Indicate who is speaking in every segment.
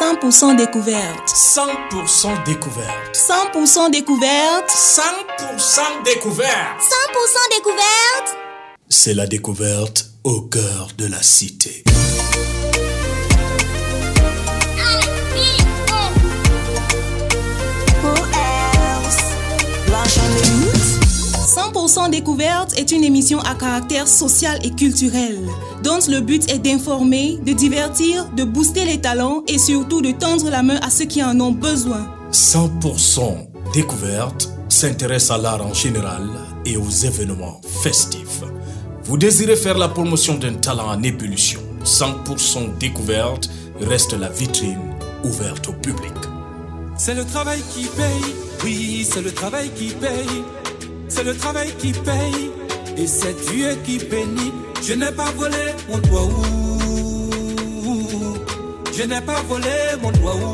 Speaker 1: 100% découverte.
Speaker 2: 100% découverte.
Speaker 1: 100% découverte.
Speaker 2: 100% découverte.
Speaker 1: 100% découverte.
Speaker 2: C'est la découverte au cœur de la cité.
Speaker 1: « 100% Découverte est une émission à caractère social et culturel, dont le but est d'informer, de divertir, de booster les talents et surtout de tendre la main à ceux qui en ont besoin.
Speaker 2: 100% Découverte s'intéresse à l'art en général et aux événements festifs. Vous désirez faire la promotion d'un talent en ébullition? 100% Découverte reste la vitrine ouverte au public.
Speaker 3: C'est le travail qui paye, oui, c'est le travail qui paye. C'est le travail qui paye et c'est Dieu qui bénit. Je n'ai pas volé mon doigt Je n'ai pas volé mon doigt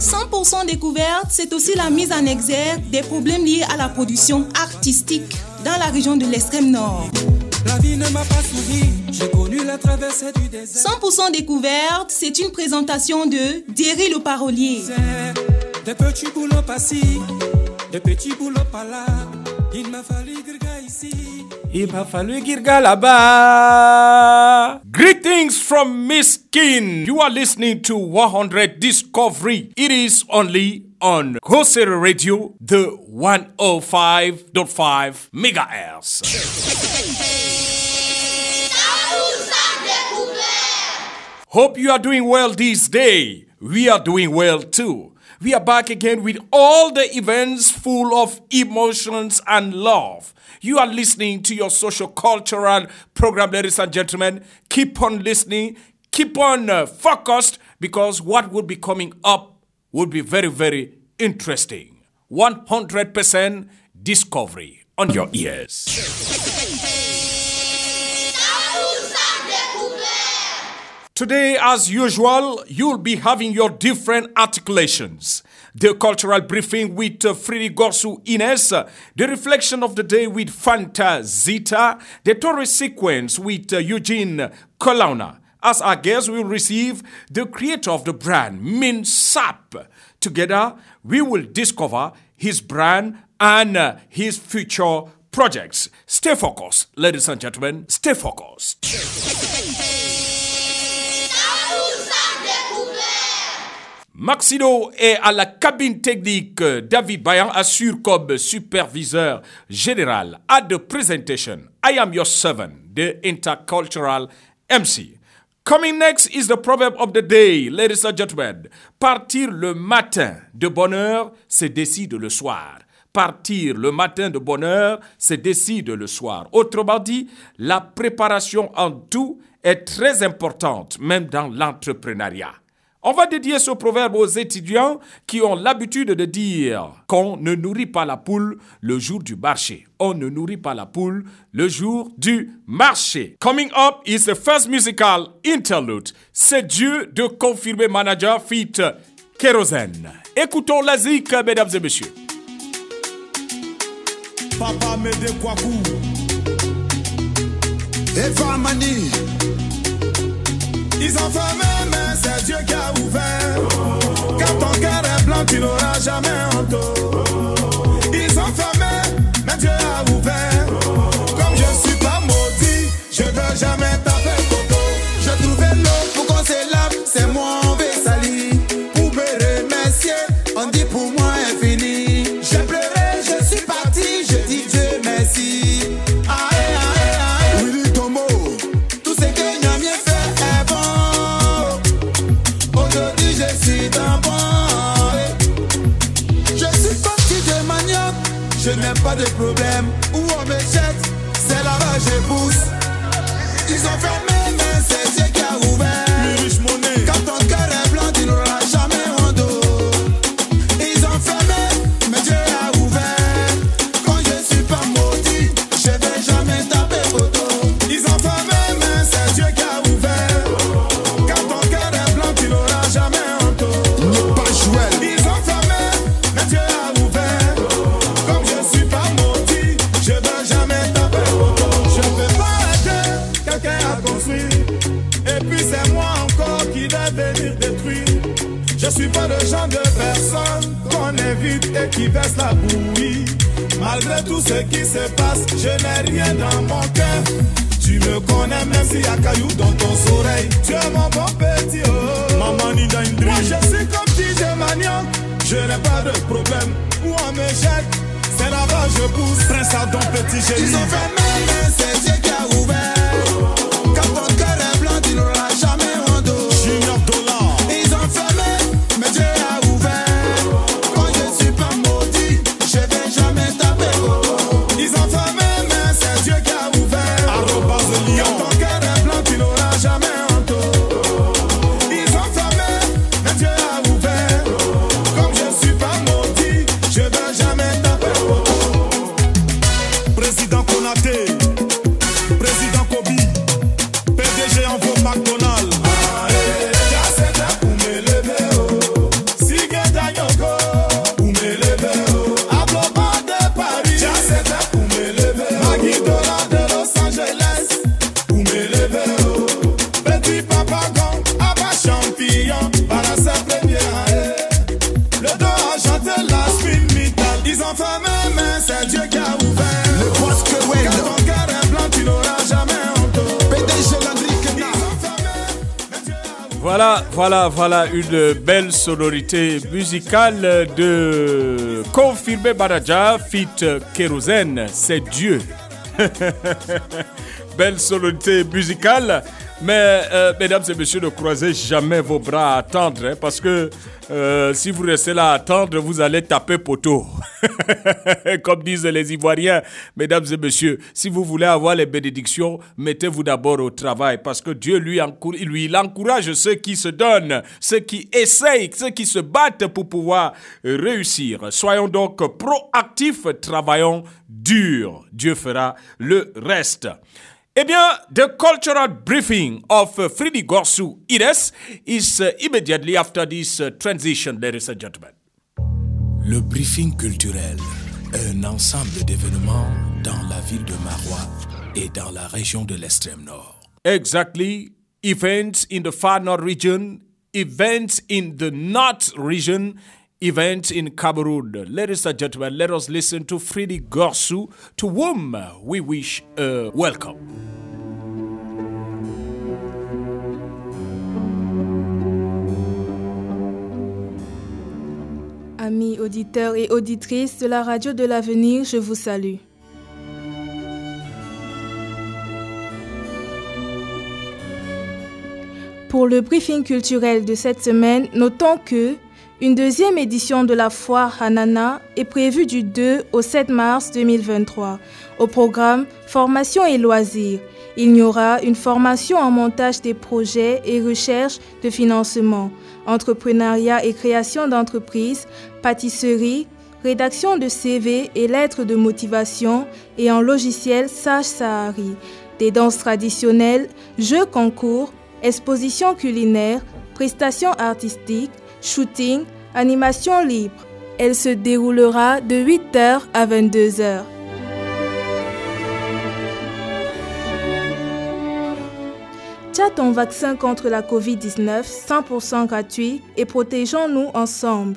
Speaker 1: 100% découverte, c'est aussi la mise en exergue des problèmes liés à la production artistique dans la région de l'extrême nord.
Speaker 3: La vie ne m'a pas souri, j'ai connu la traversée du désert.
Speaker 1: 100% découverte, c'est une présentation de Derry le parolier.
Speaker 3: Des petits boulots passifs des petits boulots par là. Il m'a fallu Girga ici.
Speaker 2: Il m'a fallu Girga là-bas. Greetings from Miss Kin. You are listening to 100 Discovery. It is only on Kosera Radio, the 105.5 megahertz. Hope you are doing well this day. We are doing well too. We are back again with all the events full of emotions and love. You are listening to your social cultural program, ladies and gentlemen. Keep on listening, keep on uh, focused because what will be coming up will be very, very interesting. 100% discovery on your ears. Today, as usual, you'll be having your different articulations. The cultural briefing with uh, Fridi Gorsu Ines, the reflection of the day with Fanta Zita, the tourist sequence with uh, Eugene Colauna. As our guest, we will receive the creator of the brand, Min Sap. Together, we will discover his brand and uh, his future projects. Stay focused, ladies and gentlemen. Stay focused. Maxido est à la cabine technique. David Bayan assure comme superviseur général. At the presentation, I am your servant, the intercultural MC. Coming next is the proverb of the day, ladies and gentlemen. Partir le matin de bonne heure, c'est décide le soir. Partir le matin de bonne heure, c'est décide le soir. Autrement dit, la préparation en tout est très importante, même dans l'entrepreneuriat. On va dédier ce proverbe aux étudiants qui ont l'habitude de dire qu'on ne nourrit pas la poule le jour du marché. On ne nourrit pas la poule le jour du marché. Coming up is the first musical interlude. C'est Dieu de confirmer manager fit Kérosène. Écoutons la zik, mesdames et messieurs.
Speaker 4: Papa. Eva. Ils ont fermé, mais c'est Dieu qui a ouvert. Quand ton cœur est blanc, tu n'auras jamais honte. Je n'ai pas la bouillie. Malgré tout ce qui se passe, je n'ai rien dans mon cœur. Tu me connais même s'il y a caillou dans ton oreille. Tu es mon bon petit oh. Maman Moi je suis comme DJ Magnon. Je n'ai pas de problème. Où on me jette, c'est là-bas je pousse. Prince Adam, petit génie. Ils ont fait mal,
Speaker 2: Voilà, voilà une belle sonorité musicale de Confirmé Baraja, fit Kérosène, c'est Dieu. belle sonorité musicale mais, euh, mesdames et messieurs, ne croisez jamais vos bras à attendre, hein, parce que euh, si vous restez là à attendre, vous allez taper poteau. Comme disent les Ivoiriens, mesdames et messieurs, si vous voulez avoir les bénédictions, mettez-vous d'abord au travail, parce que Dieu, lui, encourage ceux qui se donnent, ceux qui essayent, ceux qui se battent pour pouvoir réussir. Soyons donc proactifs, travaillons dur. Dieu fera le reste. Eh bien, the cultural briefing of uh, Fridi Gorsu Ires is uh, immediately after this uh, transition, ladies and gentlemen.
Speaker 5: Le briefing culturel un ensemble d'événements dans la ville de Marois et dans la région de l'extrême nord.
Speaker 2: Exactly. Events in the far north region, events in the north region, event in Cameroon. Ladies and gentlemen, let us listen to Freddy Gorsu, to whom we wish a welcome.
Speaker 6: Amis auditeurs et auditrices de la radio de l'avenir, je vous salue. Pour le briefing culturel de cette semaine, notons que une deuxième édition de la foire Hanana est prévue du 2 au 7 mars 2023. Au programme Formation et loisirs, il y aura une formation en montage des projets et recherche de financement, entrepreneuriat et création d'entreprises, pâtisserie, rédaction de CV et lettres de motivation et en logiciel Sage Sahari, des danses traditionnelles, jeux concours, expositions culinaires, prestations artistiques, shooting, animation libre. Elle se déroulera de 8h à 22h. Tchad ton vaccin contre la COVID-19 100% gratuit et protégeons-nous ensemble.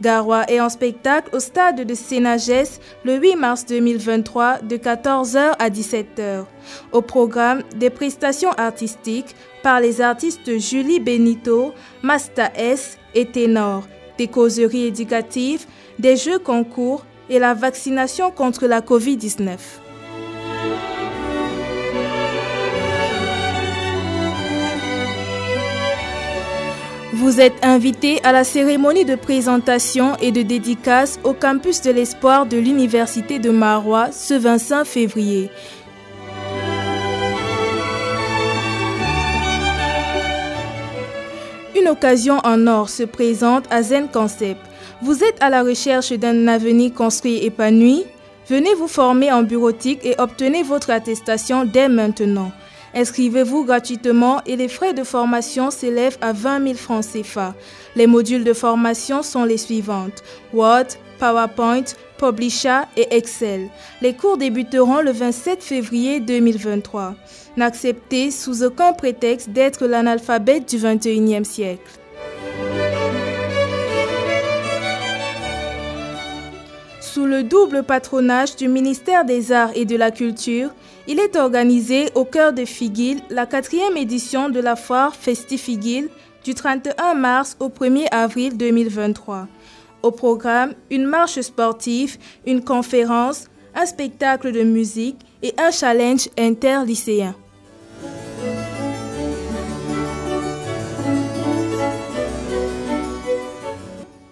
Speaker 6: Garoua est en spectacle au stade de Sénagès le 8 mars 2023 de 14h à 17h. Au programme, des prestations artistiques par les artistes Julie Benito, Masta S et Ténor, des causeries éducatives, des jeux concours et la vaccination contre la COVID-19. Vous êtes invité à la cérémonie de présentation et de dédicace au campus de l'espoir de l'Université de Marois ce 25 février. Une occasion en or se présente à Zen Concept. Vous êtes à la recherche d'un avenir construit et épanoui Venez vous former en bureautique et obtenez votre attestation dès maintenant. Inscrivez-vous gratuitement et les frais de formation s'élèvent à 20 000 francs CFA. Les modules de formation sont les suivantes Word, PowerPoint, Publisher et Excel. Les cours débuteront le 27 février 2023. N'accepter sous aucun prétexte d'être l'analphabète du XXIe siècle. Sous le double patronage du ministère des Arts et de la Culture, il est organisé au cœur de Figuil la quatrième édition de la foire Festifiguil du 31 mars au 1er avril 2023. Au programme, une marche sportive, une conférence, un spectacle de musique et un challenge interlycéen.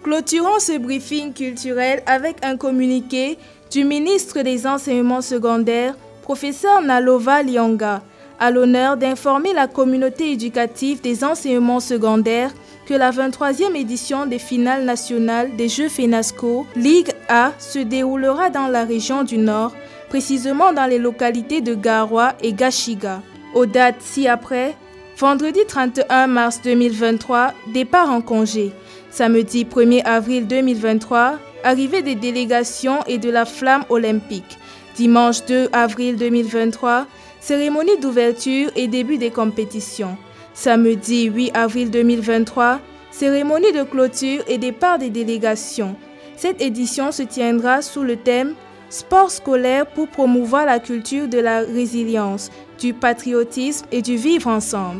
Speaker 6: Clôturons ce briefing culturel avec un communiqué du ministre des Enseignements secondaires, professeur Nalova Lianga, à l'honneur d'informer la communauté éducative des enseignements secondaires que la 23e édition des finales nationales des Jeux FENASCO Ligue A se déroulera dans la région du Nord, précisément dans les localités de Garoua et Gashiga. Aux dates ci-après, vendredi 31 mars 2023, départ en congé. Samedi 1er avril 2023, arrivée des délégations et de la flamme olympique. Dimanche 2 avril 2023, cérémonie d'ouverture et début des compétitions. Samedi 8 avril 2023, cérémonie de clôture et départ des délégations. Cette édition se tiendra sous le thème Sport scolaire pour promouvoir la culture de la résilience, du patriotisme et du vivre ensemble.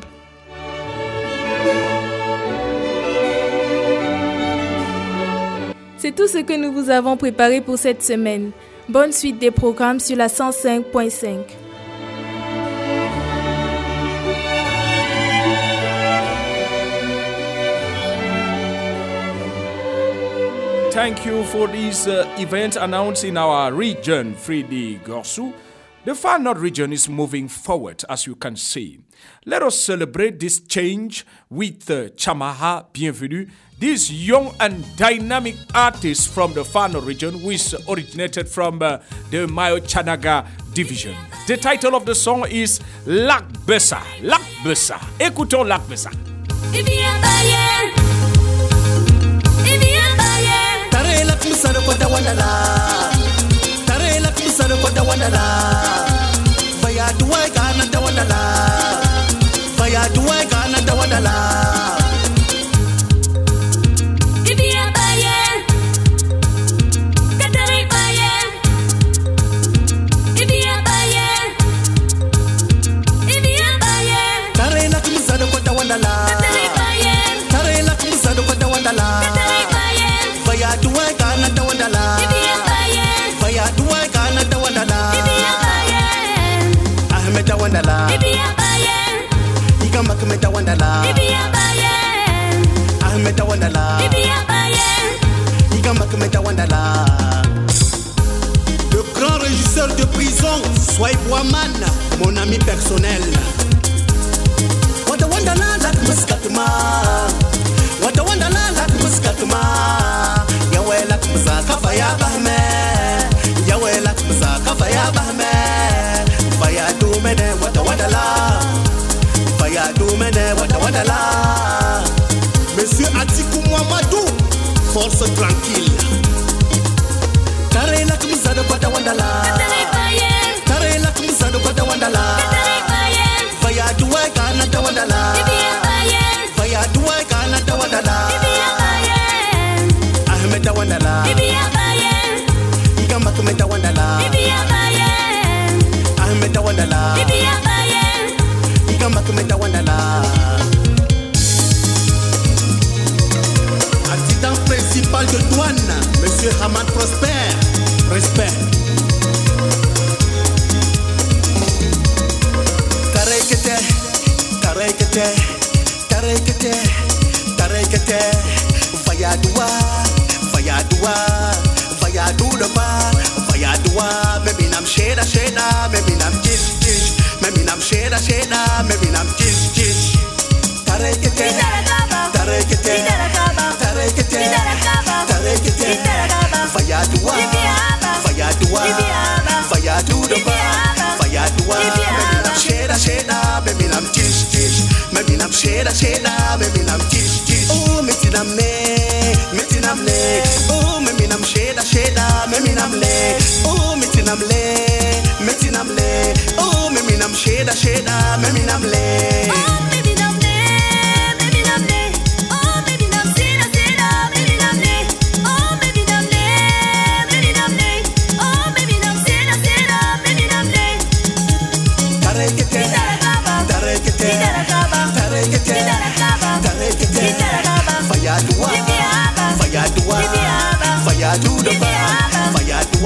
Speaker 6: C'est tout ce que nous vous avons préparé pour cette semaine. Bonne suite des programmes sur la 105.5.
Speaker 2: Thank you for this uh, event announced in our region, Fridi Gorsu. The Far North region is moving forward, as you can see. Let us celebrate this change with uh, Chamaha Bienvenue, this young and dynamic artist from the Far North region, which originated from uh, the Mayo Chanaga division. The title of the song is. Lac Bessa. Écoutons Lac
Speaker 7: sarap pa daw na lang Tara ila kung sarap pa daw na lang wandala le grand régisseur de prison Swaib Waman mon ami personnel. Wandala lak muskatma. Wandala lak muskatma. Ya wada wandala monsieur Atikou Mouamadou force tranquille. Tare lak musa de wada wandala tare lak musa de wada wandala faya duwa kana da wandala faya duwa kana da wandala Hamad prospère. Respect. Tarekete, tarekete, tarekete, tarekete. Vayadoua, vayadoua, vayadoua, vayadoua. Baby, nam sheda sheda. sheda sheda me me nam kish kish. Oh me ti nam ne me ti nam ne oh me me nam sheda sheda
Speaker 8: me me nam le. Oh me ti nam le me ti nam le. Oh me me nam
Speaker 7: sheda sheda me me nam le. oh, fire to the fire, fire to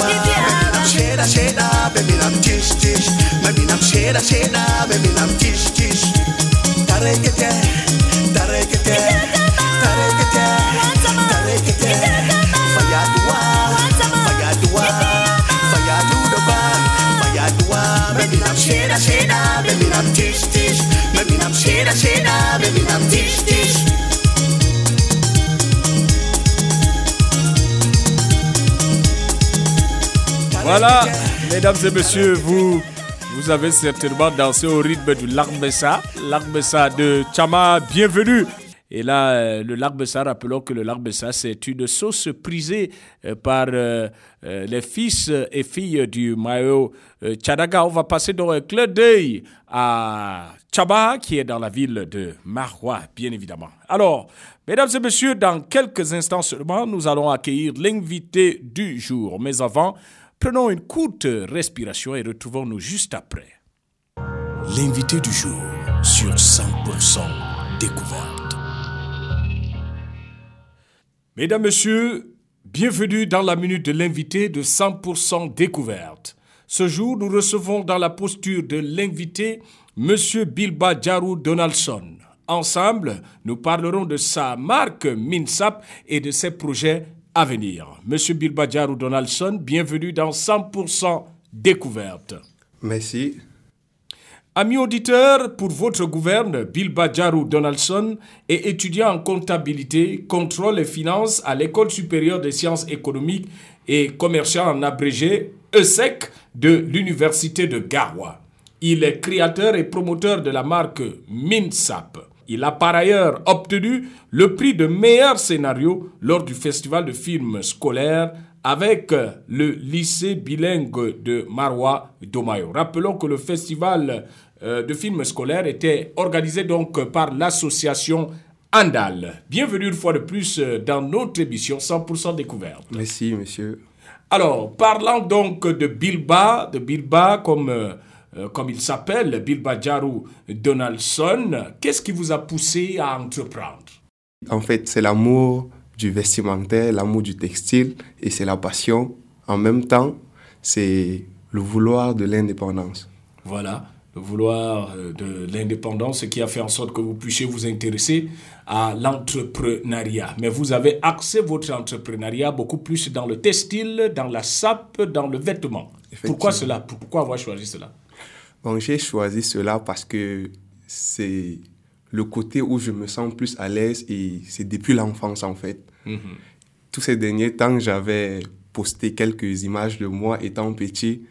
Speaker 7: I'm sheda sheda, baby I'm tish tish, baby I'm sheda sheda, baby I'm tish tish. get.
Speaker 2: Voilà, mesdames et messieurs, vous, vous avez certainement dansé au rythme du Larbessa, Larbessa de Chama, bienvenue. Et là, euh, le Larbessa, rappelons que le Larbessa, c'est une sauce prisée euh, par euh, les fils et filles du euh, Tchadaga. On va passer donc un clin d'œil à Chaba, qui est dans la ville de Marois, bien évidemment. Alors, mesdames et messieurs, dans quelques instants seulement, nous allons accueillir l'invité du jour. Mais avant, prenons une courte respiration et retrouvons-nous juste après.
Speaker 5: L'invité du jour sur 100% découverte.
Speaker 2: Mesdames, Messieurs, bienvenue dans la minute de l'invité de 100% découverte. Ce jour, nous recevons dans la posture de l'invité Monsieur Bilba Jarou Donaldson. Ensemble, nous parlerons de sa marque Minsap et de ses projets à venir. Monsieur Bilba Jarou Donaldson, bienvenue dans 100% découverte.
Speaker 9: Merci.
Speaker 2: Amis auditeurs, pour votre gouverne, Bill Badjarou Donaldson est étudiant en comptabilité, contrôle et finances à l'École supérieure des sciences économiques et commerciales en abrégé ESSEC de l'Université de Garoua. Il est créateur et promoteur de la marque MINSAP. Il a par ailleurs obtenu le prix de meilleur scénario lors du festival de films scolaires avec le lycée bilingue de Marwa Domayo. Rappelons que le festival euh, de films scolaires était organisé donc par l'association Andal. Bienvenue une fois de plus euh, dans notre émission 100% découverte.
Speaker 9: Merci, monsieur.
Speaker 2: Alors, parlant donc de Bilba, de Bilba comme, euh, comme il s'appelle, Bilba Jarou Donaldson, qu'est-ce qui vous a poussé à entreprendre?
Speaker 9: En fait, c'est l'amour du vestimentaire, l'amour du textile et c'est la passion. En même temps, c'est le vouloir de l'indépendance.
Speaker 2: Voilà, le vouloir euh, de l'indépendance qui a fait en sorte que vous puissiez vous intéresser à l'entrepreneuriat. Mais vous avez axé votre entrepreneuriat beaucoup plus dans le textile, dans la sape, dans le vêtement. Pourquoi cela? Pourquoi avoir choisi cela?
Speaker 9: Bon, j'ai choisi cela parce que c'est le côté où je me sens plus à l'aise et c'est depuis l'enfance en fait. Tous ces derniers temps, j'avais posté quelques images de moi étant petit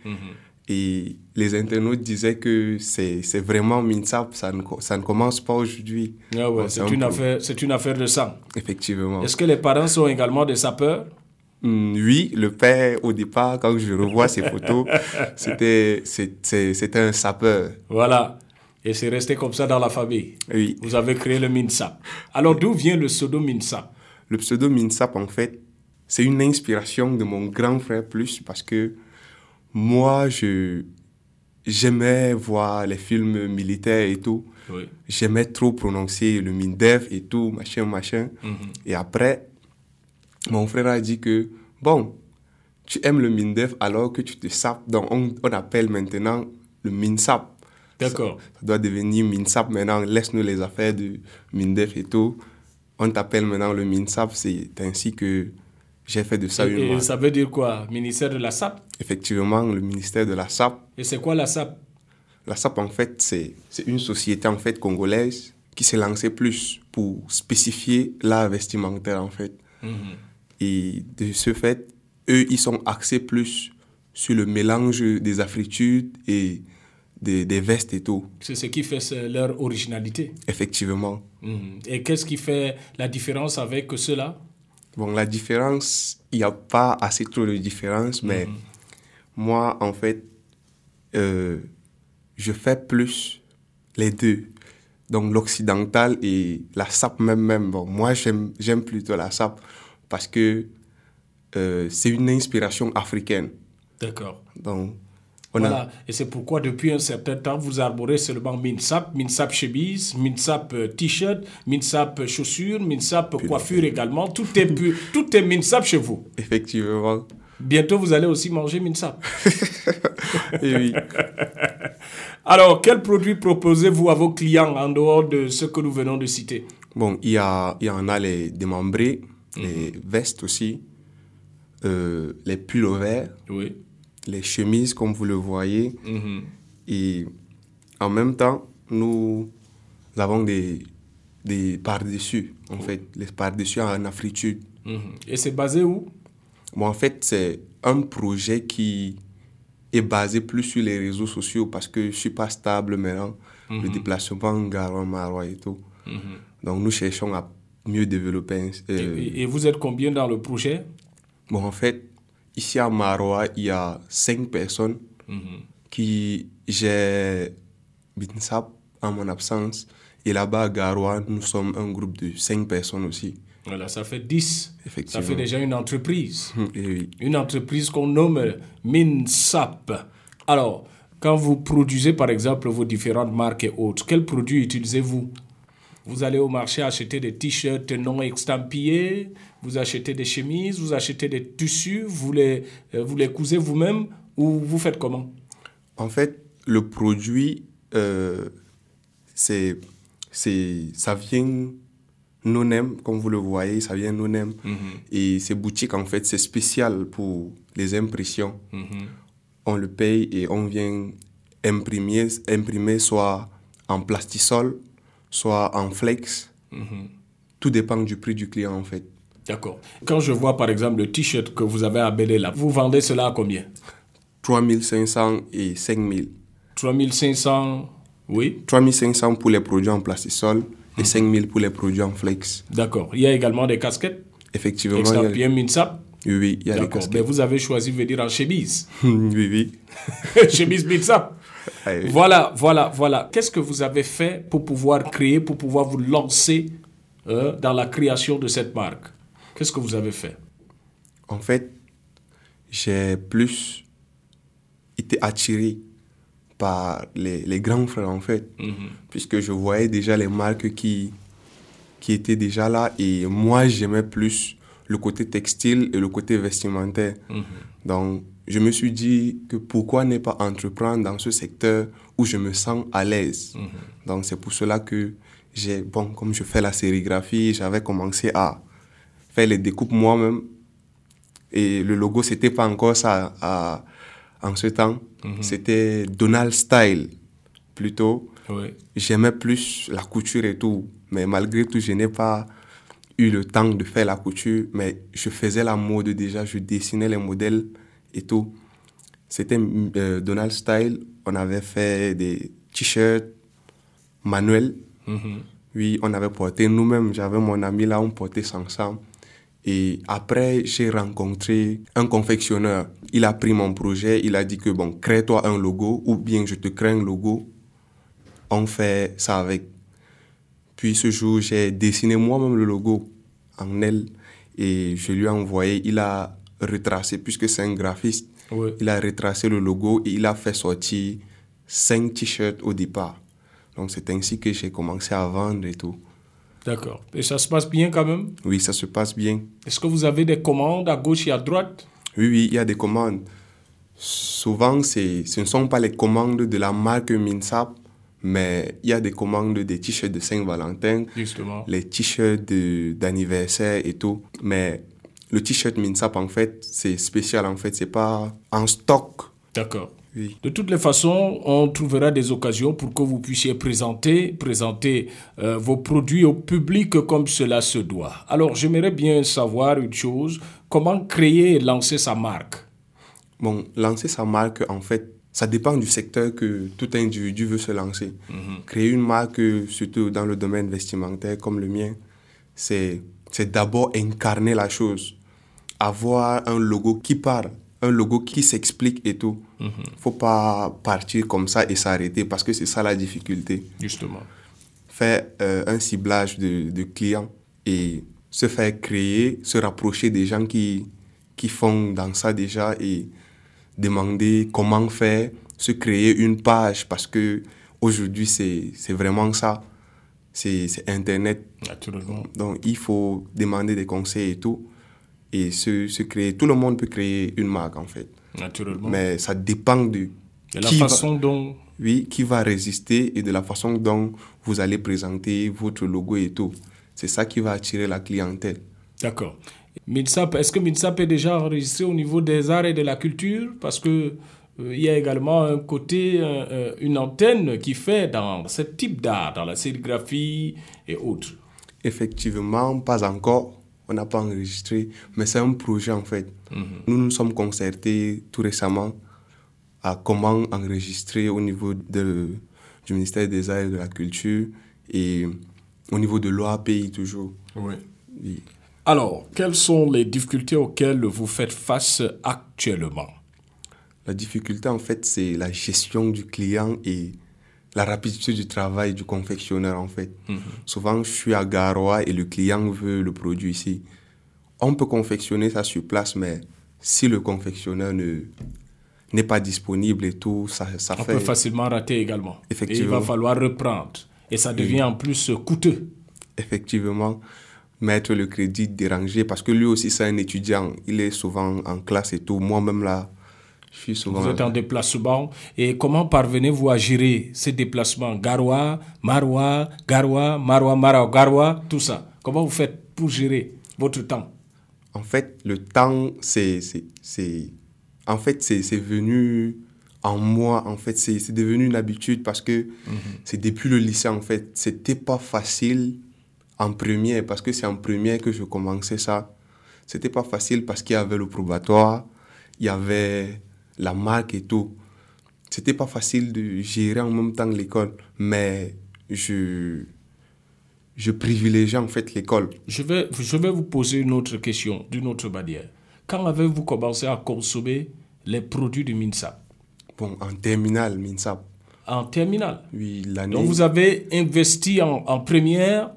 Speaker 9: et les internautes disaient que c'est vraiment Minsap, ça ne, ça ne commence pas aujourd'hui.
Speaker 2: Ah ouais, c'est
Speaker 9: un
Speaker 2: une affaire, une affaire de sang.
Speaker 9: Effectivement.
Speaker 2: Est-ce que les parents sont également des sapeurs?
Speaker 9: Oui, le père, au départ, quand je revois ces photos, c'était un sapeur.
Speaker 2: Voilà. Et c'est resté comme ça dans la famille.
Speaker 9: Oui.
Speaker 2: Vous avez créé le MINSAP. Alors d'où vient le pseudo MINSAP?
Speaker 9: Le pseudo Minsap, en fait, c'est une inspiration de mon grand frère plus parce que moi, je j'aimais voir les films militaires et tout.
Speaker 2: Oui.
Speaker 9: J'aimais trop prononcer le Mindef et tout, machin, machin. Et après, mon frère a dit que, bon, tu aimes le Mindef alors que tu te sapes. Donc, on, on appelle maintenant le Minsap.
Speaker 2: D'accord.
Speaker 9: Ça, ça doit devenir Minsap maintenant. Laisse-nous les affaires de Mindef et tout. On t'appelle maintenant le Minsap. C'est ainsi que j'ai fait de ça une
Speaker 2: Et ça veut dire quoi? Ministère de la SAP
Speaker 9: Effectivement, le ministère de la SAP.
Speaker 2: Et c'est quoi la SAP
Speaker 9: La SAP, en fait, c'est c'est une société en fait congolaise qui s'est lancée plus pour spécifier l'art vestimentaire, en fait. Et de ce fait, eux, ils sont axés plus sur le mélange des afritudes et des, des vestes et tout.
Speaker 2: C'est ce qui fait leur originalité.
Speaker 9: Effectivement.
Speaker 2: Mhm. Et qu'est-ce qui fait la différence avec cela
Speaker 9: Bon, la différence, il n'y a pas assez trop de différence, mais moi, en fait, euh, je fais plus les deux. Donc l'occidental et la sape même. même. Bon, moi, j'aime plutôt la sape parce que euh, c'est une inspiration africaine.
Speaker 2: D'accord.
Speaker 9: Donc, on a,
Speaker 2: Voilà. Et c'est pourquoi depuis un certain temps, vous arborez seulement Minsap, Minsap chemise, Minsap euh, t-shirt, Minsap euh, chaussures, Minsap coiffure également. Tout est, pu- tout est Minsap chez vous.
Speaker 9: effectivement.
Speaker 2: Bientôt, vous allez aussi manger Minsap.
Speaker 9: Et oui.
Speaker 2: Alors, quels produits proposez-vous à vos clients en dehors de ce que nous venons de citer?
Speaker 9: Bon, il y, a, il y en a les démembrés, les vestes aussi, euh, les pulls verts,
Speaker 2: Oui.
Speaker 9: les chemises comme vous le voyez. Et en même temps, nous avons des, des par-dessus, en fait, les par-dessus en afritude.
Speaker 2: Mhm. Et c'est basé où?
Speaker 9: Bon, en fait, c'est un projet qui est basé plus sur les réseaux sociaux parce que je suis pas stable maintenant. Le déplacement, Garon, Marois et tout. Donc, nous cherchons à mieux développer.
Speaker 2: et,
Speaker 9: euh,
Speaker 2: et- et vous êtes combien dans le projet?
Speaker 9: Bon, en fait, ici à Marois, il y a cinq personnes qui gèrent Binsap en mon absence. Et là-bas, à Garoua, nous sommes un groupe de cinq personnes aussi.
Speaker 2: Voilà, ça fait 10. Ça fait déjà une entreprise.
Speaker 9: Et oui.
Speaker 2: une entreprise qu'on nomme MinSap. Alors, quand vous produisez par exemple vos différentes marques et autres, quels produits utilisez-vous? Vous allez au marché acheter des t-shirts non estampillés, vous achetez des chemises, vous achetez des tissus, vous les, euh, vous les cousez vous-même ou vous faites comment?
Speaker 9: En fait, le produit, euh, c'est, c'est, ça vient non-name, comme vous le voyez, ça vient non-name. Et ces boutiques, en fait, c'est spécial pour les impressions. On le paye et on vient imprimer, imprimer soit en plastisol, soit en flex. Tout dépend du prix du client, en fait.
Speaker 2: D'accord. Quand je vois par exemple le t-shirt que vous avez à Bélé là, vous vendez cela à combien?
Speaker 9: 3500 et 5000.
Speaker 2: 3500, oui,
Speaker 9: 3500 pour les produits en plastisol et 5000 pour les produits en flex.
Speaker 2: d'accord. Il y a également des casquettes?
Speaker 9: Effectivement, il y a-
Speaker 2: MinSap
Speaker 9: oui, oui, il y a
Speaker 2: D'accord. Mais vous avez choisi de venir en chemise?
Speaker 9: oui, oui.
Speaker 2: chemise Minsap.
Speaker 9: Ah.
Speaker 2: Voilà, voilà, voilà. Qu'est-ce que vous avez fait pour pouvoir créer, pour pouvoir vous lancer euh, dans la création de cette marque? Qu'est-ce que vous avez fait?
Speaker 9: En fait, j'ai plus été attiré par les, les grands frères, en fait. Puisque je voyais déjà les marques qui, qui étaient déjà là. Et moi, j'aimais plus le côté textile et le côté vestimentaire. Donc, je me suis dit que pourquoi ne pas entreprendre dans ce secteur où je me sens à l'aise. Donc, c'est pour cela que j'ai, bon, comme je fais la sérigraphie, j'avais commencé à faire les découpes moi-même. Et le logo, c'était pas encore ça à- en ce temps. C'était Donald Style, plutôt.
Speaker 2: Oui.
Speaker 9: J'aimais plus la couture et tout. Mais malgré tout, je n'ai pas eu le temps de faire la couture. Mais je faisais la mode déjà. Je dessinais les modèles et tout. C'était euh, Donald Style. On avait fait des t-shirts manuels. Oui, on avait porté nous-mêmes. J'avais mon ami là, on portait ça ensemble. Et après, j'ai rencontré un confectionneur. Il a pris mon projet, il a dit que bon, crée-toi un logo ou bien je te crée un logo. On fait ça avec. Puis ce jour, j'ai dessiné moi-même le logo en L et je lui ai envoyé. Il a retracé, puisque c'est un graphiste,
Speaker 2: Oui.
Speaker 9: il a retracé le logo et il a fait sortir cinq t-shirts au départ. Donc c'est ainsi que j'ai commencé à vendre et tout.
Speaker 2: D'accord. Et ça se passe bien quand même?
Speaker 9: Oui, ça se passe bien.
Speaker 2: Est-ce que vous avez des commandes à gauche et à droite?
Speaker 9: Oui, oui, il y a des commandes. Souvent, ce ne sont pas les commandes de la marque Minsap, mais il y a des commandes des t-shirts de Saint-Valentin, les t-shirts d'anniversaire et tout. Mais le t-shirt Minsap, en fait, c'est spécial, en fait, c'est pas en stock.
Speaker 2: D'accord.
Speaker 9: Oui.
Speaker 2: De toutes les façons, on trouvera des occasions pour que vous puissiez présenter, présenter euh, vos produits au public comme cela se doit. Alors, j'aimerais bien savoir une chose, comment créer et lancer sa marque?
Speaker 9: Bon, lancer sa marque, en fait, ça dépend du secteur que tout individu veut se lancer. Créer une marque, surtout dans le domaine vestimentaire comme le mien, c'est c'est d'abord incarner la chose. Avoir un logo qui parle, un logo qui s'explique et tout. Faut pas partir comme ça et s'arrêter parce que c'est ça la difficulté.
Speaker 2: Justement.
Speaker 9: Faire euh, un ciblage de, de clients et se faire créer, se rapprocher des gens qui, qui font dans ça déjà et demander comment faire, se créer une page parce que aujourd'hui c'est c'est vraiment ça. C'est Internet.
Speaker 2: Naturellement.
Speaker 9: Donc il faut demander des conseils et tout et se, se créer. Tout le monde peut créer une marque en fait.
Speaker 2: Naturellement.
Speaker 9: Mais ça dépend de,
Speaker 2: De la
Speaker 9: va-
Speaker 2: façon dont.
Speaker 9: oui, qui va résister et de la façon dont vous allez présenter votre logo et tout. C'est ça qui va attirer la clientèle.
Speaker 2: D'accord. Est-ce que MINSAP est déjà enregistré au niveau des arts et de la culture? Parce que il y a également un côté, euh, euh, une antenne qui fait dans ce type d'art, dans la sérigraphie et autres.
Speaker 9: Effectivement, pas encore. On n'a pas enregistré, mais c'est un projet en fait. Nous nous sommes concertés tout récemment à comment enregistrer au niveau de, du ministère des Arts et de la Culture et au niveau de l'OAPI toujours.
Speaker 2: Oui.
Speaker 9: Oui.
Speaker 2: Alors, quelles sont les difficultés auxquelles vous faites face actuellement?
Speaker 9: La difficulté, en fait, c'est la gestion du client et la rapidité du travail du confectionneur, en fait. Souvent, je suis à Garoua et le client veut le produit ici. On peut confectionner ça sur place, mais si le confectionneur ne n'est pas disponible et tout, ça, ça
Speaker 2: On
Speaker 9: fait...
Speaker 2: peut facilement rater également.
Speaker 9: Effectivement.
Speaker 2: Et il va falloir reprendre. Et ça devient en plus coûteux.
Speaker 9: effectivement mettre le crédit dérangé parce que lui aussi c'est un étudiant il est souvent en classe et tout moi-même là je suis souvent
Speaker 2: Vous êtes en déplacement. Et comment parvenez-vous à gérer ces déplacements? Garoua, Maroua, Garoua, Maroua, Maroua, Garoua, tout ça. Comment vous faites pour gérer votre temps?
Speaker 9: En fait, le temps, c'est, en fait, c'est, venu en moi. En fait, c'est, devenu une habitude parce que c'est depuis le lycée, en fait, c'était pas facile en première parce que c'est en première que je commençais ça. C'était pas facile parce qu'il y avait le probatoire, il y avait la marque et tout. C'était pas facile de gérer en même temps l'école, mais je, je privilégiais en fait l'école.
Speaker 2: je vais, je vais vous poser une autre question d'une autre manière. Quand avez-vous commencé à consommer les produits du MINSAP?
Speaker 9: Bon, en terminale, MINSAP.
Speaker 2: En terminale?
Speaker 9: Oui, l'année.
Speaker 2: Donc vous avez investi en, en première,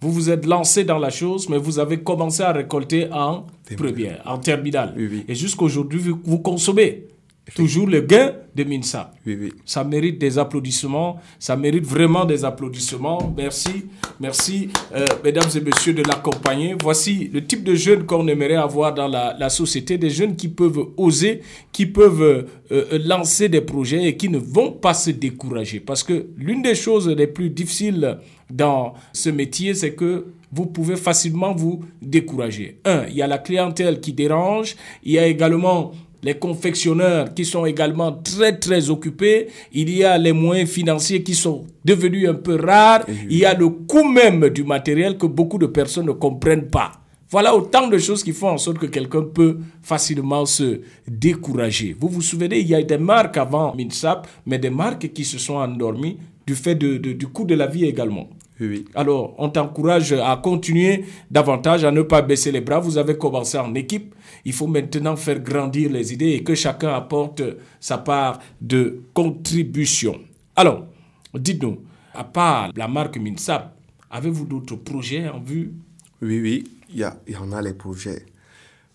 Speaker 2: vous vous êtes lancé dans la chose, mais vous avez commencé à récolter en première, en terminale.
Speaker 9: Oui, oui.
Speaker 2: Et jusqu'aujourd'hui, vous, vous consommez toujours le gain de MINSA.
Speaker 9: Oui, oui.
Speaker 2: Ça mérite des applaudissements, ça mérite vraiment des applaudissements. Merci, merci, euh, mesdames et messieurs, de l'accompagner. Voici le type de jeunes qu'on aimerait avoir dans la, la société, des jeunes qui peuvent oser, qui peuvent euh, euh, lancer des projets et qui ne vont pas se décourager. Parce que l'une des choses les plus difficiles dans ce métier, c'est que vous pouvez facilement vous décourager. Un, il y a la clientèle qui dérange, il y a également les confectionneurs qui sont également très très occupés, il y a les moyens financiers qui sont devenus un peu rares, il y a le coût même du matériel que beaucoup de personnes ne comprennent pas. Voilà autant de choses qui font en sorte que quelqu'un peut facilement se décourager. Vous vous souvenez, il y a des marques avant MINSAP, mais des marques qui se sont endormies du fait de- de- du coût de la vie également.
Speaker 9: Oui.
Speaker 2: Alors, on t'encourage à continuer davantage, à ne pas baisser les bras. Vous avez commencé en équipe. Il faut maintenant faire grandir les idées et que chacun apporte sa part de contribution. Alors, dites-nous, à part la marque MINSAP, avez-vous d'autres projets en vue?
Speaker 9: Oui, oui, il y, en a les projets.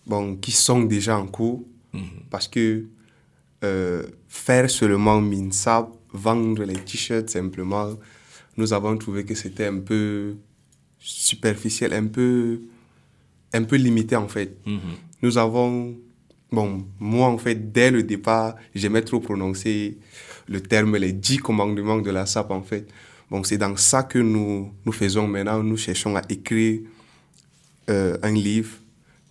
Speaker 9: Bon, qui sont déjà en cours. Parce que euh, faire seulement MINSAP, vendre les t-shirts simplement, nous avons trouvé que c'était un peu superficiel, un peu, un peu limité en fait. Nous avons, bon, moi en fait, dès le départ, j'aimais trop prononcer le terme les dix commandements de la SAP en fait. Bon, c'est dans ça que nous, nous faisons maintenant, nous cherchons à écrire euh, un livre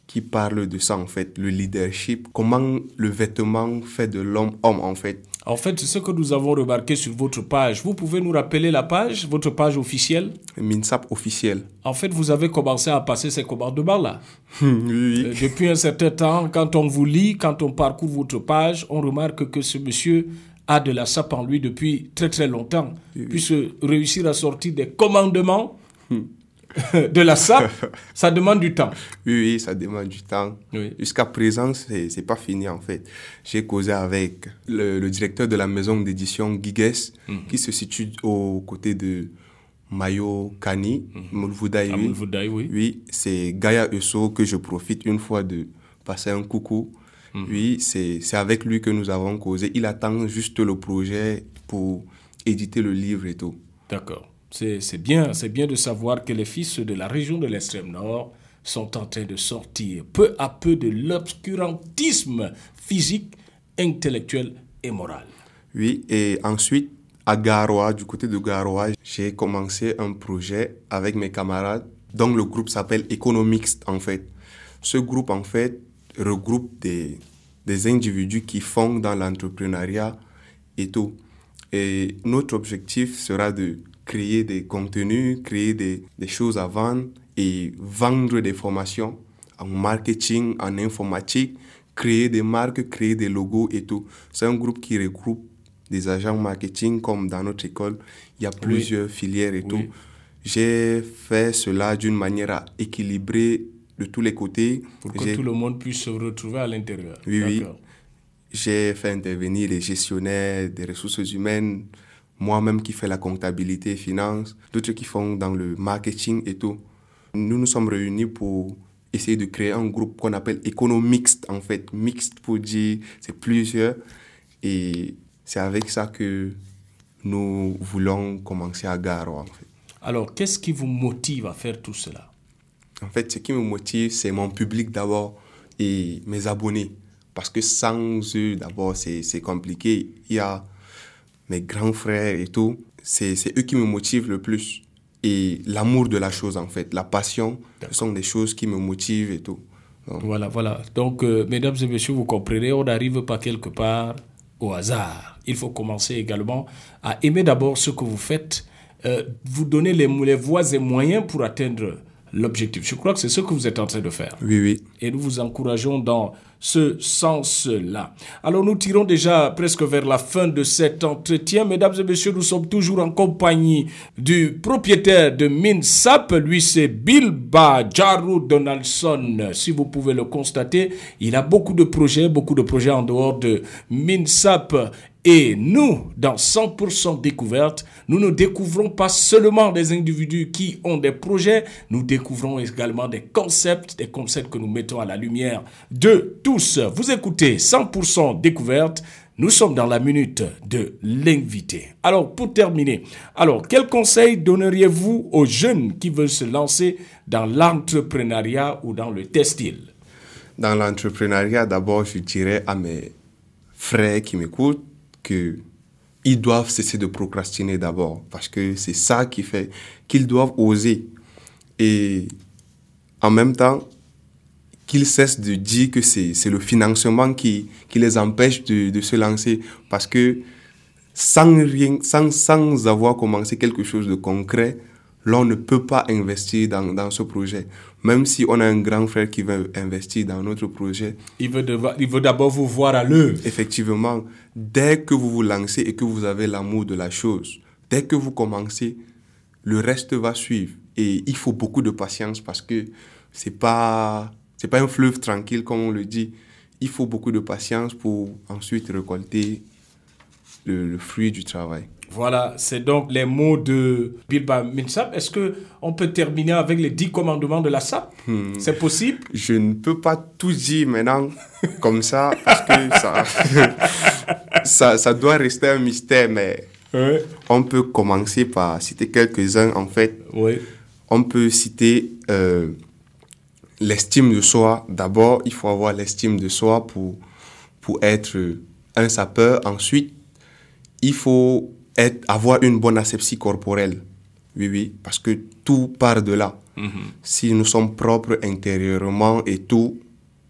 Speaker 9: qui parle de ça en fait, le leadership, comment le vêtement fait de l'homme homme en fait.
Speaker 2: En fait, c'est ce que nous avons remarqué sur votre page. Vous pouvez nous rappeler la page, votre page officielle?
Speaker 9: MINSAP officiel.
Speaker 2: En fait, vous avez commencé à passer ces commandements-là.
Speaker 9: oui, oui.
Speaker 2: Euh, Depuis un certain temps, quand on vous lit, quand on parcourt votre page, on remarque que ce monsieur a de la sape en lui depuis très très longtemps. Puisque réussir à sortir des commandements, de la SAP, ça demande du temps.
Speaker 9: Oui, oui, ça demande du temps.
Speaker 2: Oui.
Speaker 9: Jusqu'à présent, c'est c'est pas fini en fait. J'ai causé avec le, le directeur de la maison d'édition Giges,
Speaker 2: Mhm.
Speaker 9: qui se situe aux côtés de Mayo Kani, Mulvoudaï.
Speaker 2: À
Speaker 9: oui.
Speaker 2: Oui.
Speaker 9: Oui, c'est Gaïa Esso que je profite une fois de passer un coucou.
Speaker 2: Mhm.
Speaker 9: Oui, c'est avec lui que nous avons causé. Il attend juste le projet pour éditer le livre et tout.
Speaker 2: D'accord. C'est bien, bien de savoir que les fils de la région de l'extrême nord sont en train de sortir peu à peu de l'obscurantisme physique, intellectuel et moral.
Speaker 9: Oui, et ensuite, à Garoua, du côté de Garoua, j'ai commencé un projet avec mes camarades, dont le groupe s'appelle Economics, en fait. Ce groupe, en fait, regroupe des, des individus qui font dans l'entrepreneuriat et tout. Et notre objectif sera de créer des contenus, créer des, des choses à vendre et vendre des formations en marketing, en informatique, créer des marques, créer des logos et tout. C'est un groupe qui regroupe des agents marketing comme dans notre école. Il y a plusieurs filières et
Speaker 2: Oui.
Speaker 9: tout. J'ai fait cela d'une manière à équilibrer de tous les côtés.
Speaker 2: Pour que tout le monde puisse se retrouver à l'intérieur.
Speaker 9: Oui, oui. J'ai fait intervenir les gestionnaires des ressources humaines, moi-même qui fais la comptabilité, finance, d'autres qui font dans le marketing et tout. Nous nous sommes réunis pour essayer de créer un groupe qu'on appelle économixte, en fait. Mixte pour dire, c'est plusieurs. Et c'est avec ça que nous voulons commencer à Garo, en fait.
Speaker 2: Alors, qu'est-ce qui vous motive à faire tout cela?
Speaker 9: En fait, ce qui me motive, c'est mon public d'abord et mes abonnés. Parce que sans eux, d'abord, c'est c'est compliqué. Il y a mes grands frères et tout. C'est eux qui me motivent le plus. Et l'amour de la chose, en fait. La passion, ce sont des choses qui me motivent et tout. Donc,
Speaker 2: Voilà, voilà. Donc, euh, mesdames et messieurs, vous comprenez, on n'arrive pas quelque part au hasard. Il faut commencer également à aimer d'abord ce que vous faites, euh, vous donner les, les voies et moyens pour atteindre l'objectif. Je crois que c'est ce que vous êtes en train de faire.
Speaker 9: oui, oui.
Speaker 2: Et nous vous encourageons dans ce sens-là. Alors nous tirons déjà presque vers la fin de cet entretien. Mesdames et messieurs, nous sommes toujours en compagnie du propriétaire de MinSap. Lui, c'est Bilba Jaru Donaldson. Si vous pouvez le constater, il a beaucoup de projets, beaucoup de projets en dehors de MinSap. Et nous, dans 100% découverte, nous ne découvrons pas seulement des individus qui ont des projets, nous découvrons également des concepts, des concepts que nous mettons à la lumière de tous. Vous écoutez 100% découverte. Nous sommes dans la minute de l'invité. Alors, pour terminer, alors, quel conseil donneriez-vous aux jeunes qui veulent se lancer dans l'entrepreneuriat ou dans le textile?
Speaker 9: Dans l'entrepreneuriat, d'abord, je dirais à mes frères qui m'écoutent que ils doivent cesser de procrastiner d'abord parce que c'est ça qui fait qu'ils doivent oser. Et en même temps qu'ils cessent de dire que c'est le financement qui, qui les empêche de, de se lancer. Parce que sans, rien, sans, sans avoir commencé quelque chose de concret, l'on ne peut pas investir dans, dans ce projet. Même si on a un grand frère qui veut investir dans notre projet,
Speaker 2: Il veut, devoir- il veut d'abord vous voir à l'œuvre.
Speaker 9: effectivement, dès que vous vous lancez et que vous avez l'amour de la chose, dès que vous commencez, le reste va suivre. Et il faut beaucoup de patience parce que c'est pas c'est pas un fleuve tranquille comme on le dit. Il faut beaucoup de patience pour ensuite récolter le, le fruit du travail.
Speaker 2: Voilà, c'est donc les mots de Bilba Minsap. Est-ce que on peut terminer avec les dix commandements de la SAP? C'est possible?
Speaker 9: Je ne peux pas tout dire maintenant comme ça parce que ça, ça, ça doit rester un mystère, mais
Speaker 2: Oui.
Speaker 9: on peut commencer par citer quelques-uns en fait.
Speaker 2: Oui.
Speaker 9: On peut citer euh, l'estime de soi. D'abord, il faut avoir l'estime de soi pour, pour être un sapeur. Ensuite, il faut être, avoir une bonne asepsie corporelle. Oui, oui, parce que tout part de là. Si nous sommes propres intérieurement et tout,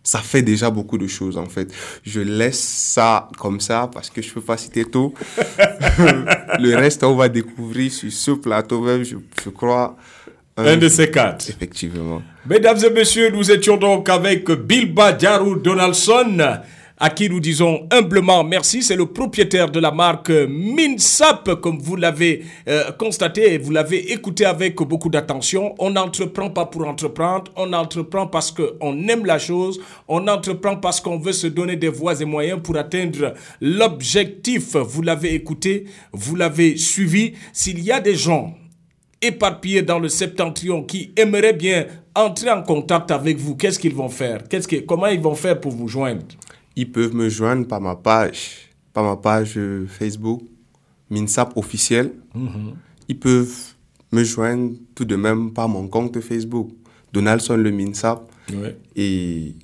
Speaker 9: ça fait déjà beaucoup de choses en fait. Je laisse ça comme ça parce que je peux pas citer tout. Le reste, on va découvrir sur ce plateau même, je, je crois.
Speaker 2: Un de ces quatre.
Speaker 9: Effectivement.
Speaker 2: Mesdames et messieurs, nous étions donc avec Bilba Jaru Donaldson. À qui nous disons humblement merci. C'est le propriétaire de la marque Minsap, comme vous l'avez euh, constaté et vous l'avez écouté avec beaucoup d'attention. On n'entreprend pas pour entreprendre, on entreprend parce qu'on aime la chose, on entreprend parce qu'on veut se donner des voies et moyens pour atteindre l'objectif. Vous l'avez écouté, vous l'avez suivi. S'il y a des gens éparpillés dans le septentrion qui aimeraient bien entrer en contact avec vous, qu'est-ce qu'ils vont faire? Que, Comment ils vont faire pour vous joindre?
Speaker 9: Ils peuvent me joindre par ma page, par ma page euh, Facebook, Minsap officiel. Ils peuvent me joindre tout de même par mon compte Facebook, Donaldson le Minsap.
Speaker 2: Ouais.
Speaker 9: Et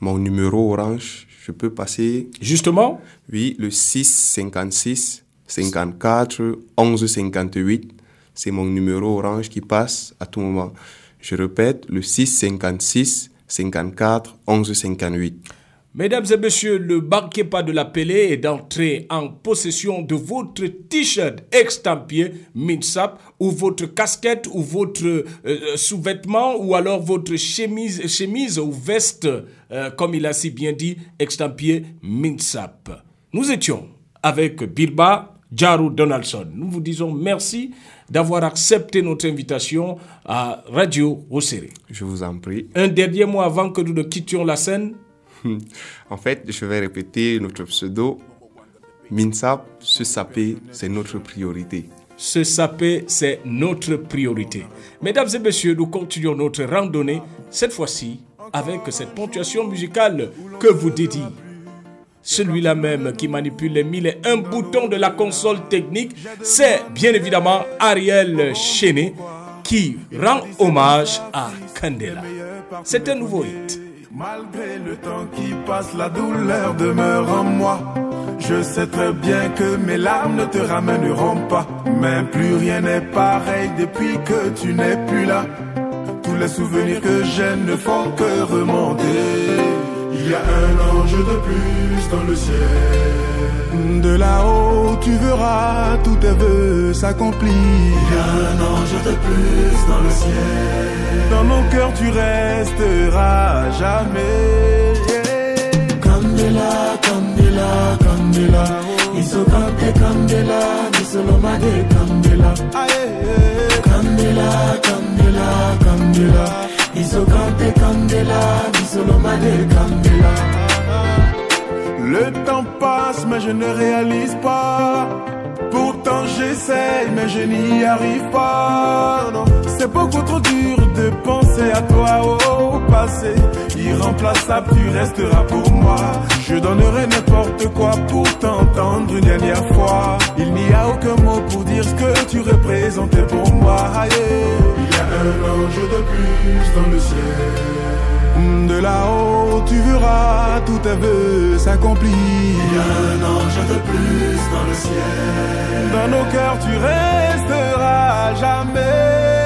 Speaker 9: mon numéro orange, je peux passer,
Speaker 2: Justement,
Speaker 9: oui, le 6 56 54 11 58. C'est mon numéro orange qui passe à tout moment. Je répète, le 6 56 54 11 58.
Speaker 2: Mesdames et messieurs, ne manquez pas de l'appeler et d'entrer en possession de votre t-shirt extampier Minsap ou votre casquette ou votre euh, euh, sous-vêtement ou alors votre chemise, chemise ou veste, euh, comme il a si bien dit, extampier Minsap. Nous étions avec Bilba Jaru Donaldson. Nous vous disons merci d'avoir accepté notre invitation à Radio Rosséré.
Speaker 9: Je vous en prie.
Speaker 2: Un dernier mot avant que nous ne quittions la scène.
Speaker 9: En fait, je vais répéter notre pseudo. Minsap, se saper, c'est notre priorité.
Speaker 2: Se saper, c'est notre priorité. Mesdames et messieurs, nous continuons notre randonnée, cette fois-ci avec cette ponctuation musicale que vous dédie. Celui-là même qui manipule les mille et un boutons de la console technique, c'est bien évidemment Ariel Chenet qui rend hommage à Candela. C'est un nouveau hit.
Speaker 4: Malgré le temps qui passe, la douleur demeure en moi. Je sais très bien que mes larmes ne te ramèneront pas. Mais plus rien n'est pareil depuis que tu n'es plus là. Tous les souvenirs que j'ai ne font que remonter. Il y a un ange de plus dans le ciel. De là-haut, tu verras tous tes vœux s'accomplir. Il y a un ange de plus dans le ciel. Dans nos cœurs, tu resteras jamais. Candela, candela, candela. Iso kante candela, misolomade candela. Candela, candela, candela. Iso kante candela, misolomade candela. Le temps passe, mais je ne réalise pas. Pourtant j'essaye, mais je n'y arrive pas. Non, c'est beaucoup trop dur de penser à toi au passé. Irremplaçable, tu resteras pour moi. Je donnerai n'importe quoi pour t'entendre une dernière fois. Il n'y a aucun mot pour dire ce que tu représentais pour moi. Aïe. Il y a un ange de plus dans le ciel. De là-haut, tu verras tous tes vœux s'accomplir. Il y a un ange de plus dans le ciel. Dans nos cœurs, tu resteras jamais.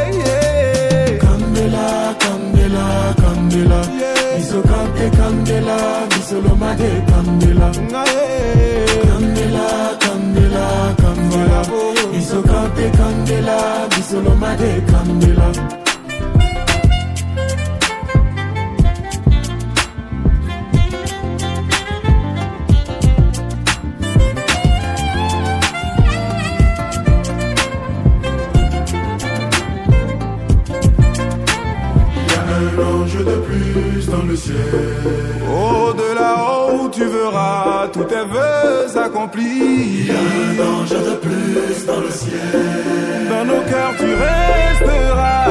Speaker 4: Yeah. Candela, candela, candela. Iso kante candela, misolomade candela. Candela, candela, candela. Iso kante candela, misolomade candela. Il y le ciel. Au-delà, là-haut, tu verras tous tes vœux accomplis. Il y a un ange de plus dans le ciel. Dans nos cœurs, tu resteras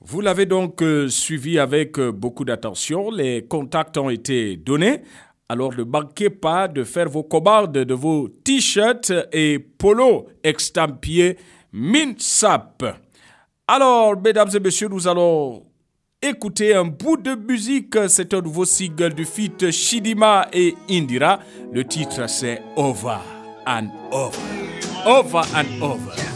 Speaker 2: Vous l'avez donc euh, suivi avec euh, beaucoup d'attention. Les contacts ont été donnés. Alors ne manquez pas de faire vos commandes de vos t-shirts et polos extampiers Minsap. Alors, mesdames et messieurs, nous allons écouter un bout de musique. C'est un nouveau single du feat Shidima et Indira. Le titre c'est Over and Over. Over and Over.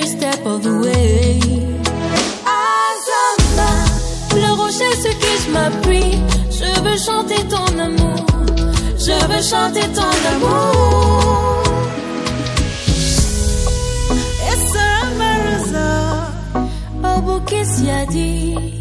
Speaker 8: every step of the way. Azama, le rocher sur qui je m'appuie. Je veux chanter ton amour. Je veux chanter ton amour.
Speaker 10: Essa amorosa,
Speaker 8: Au bout qui s'y a dit?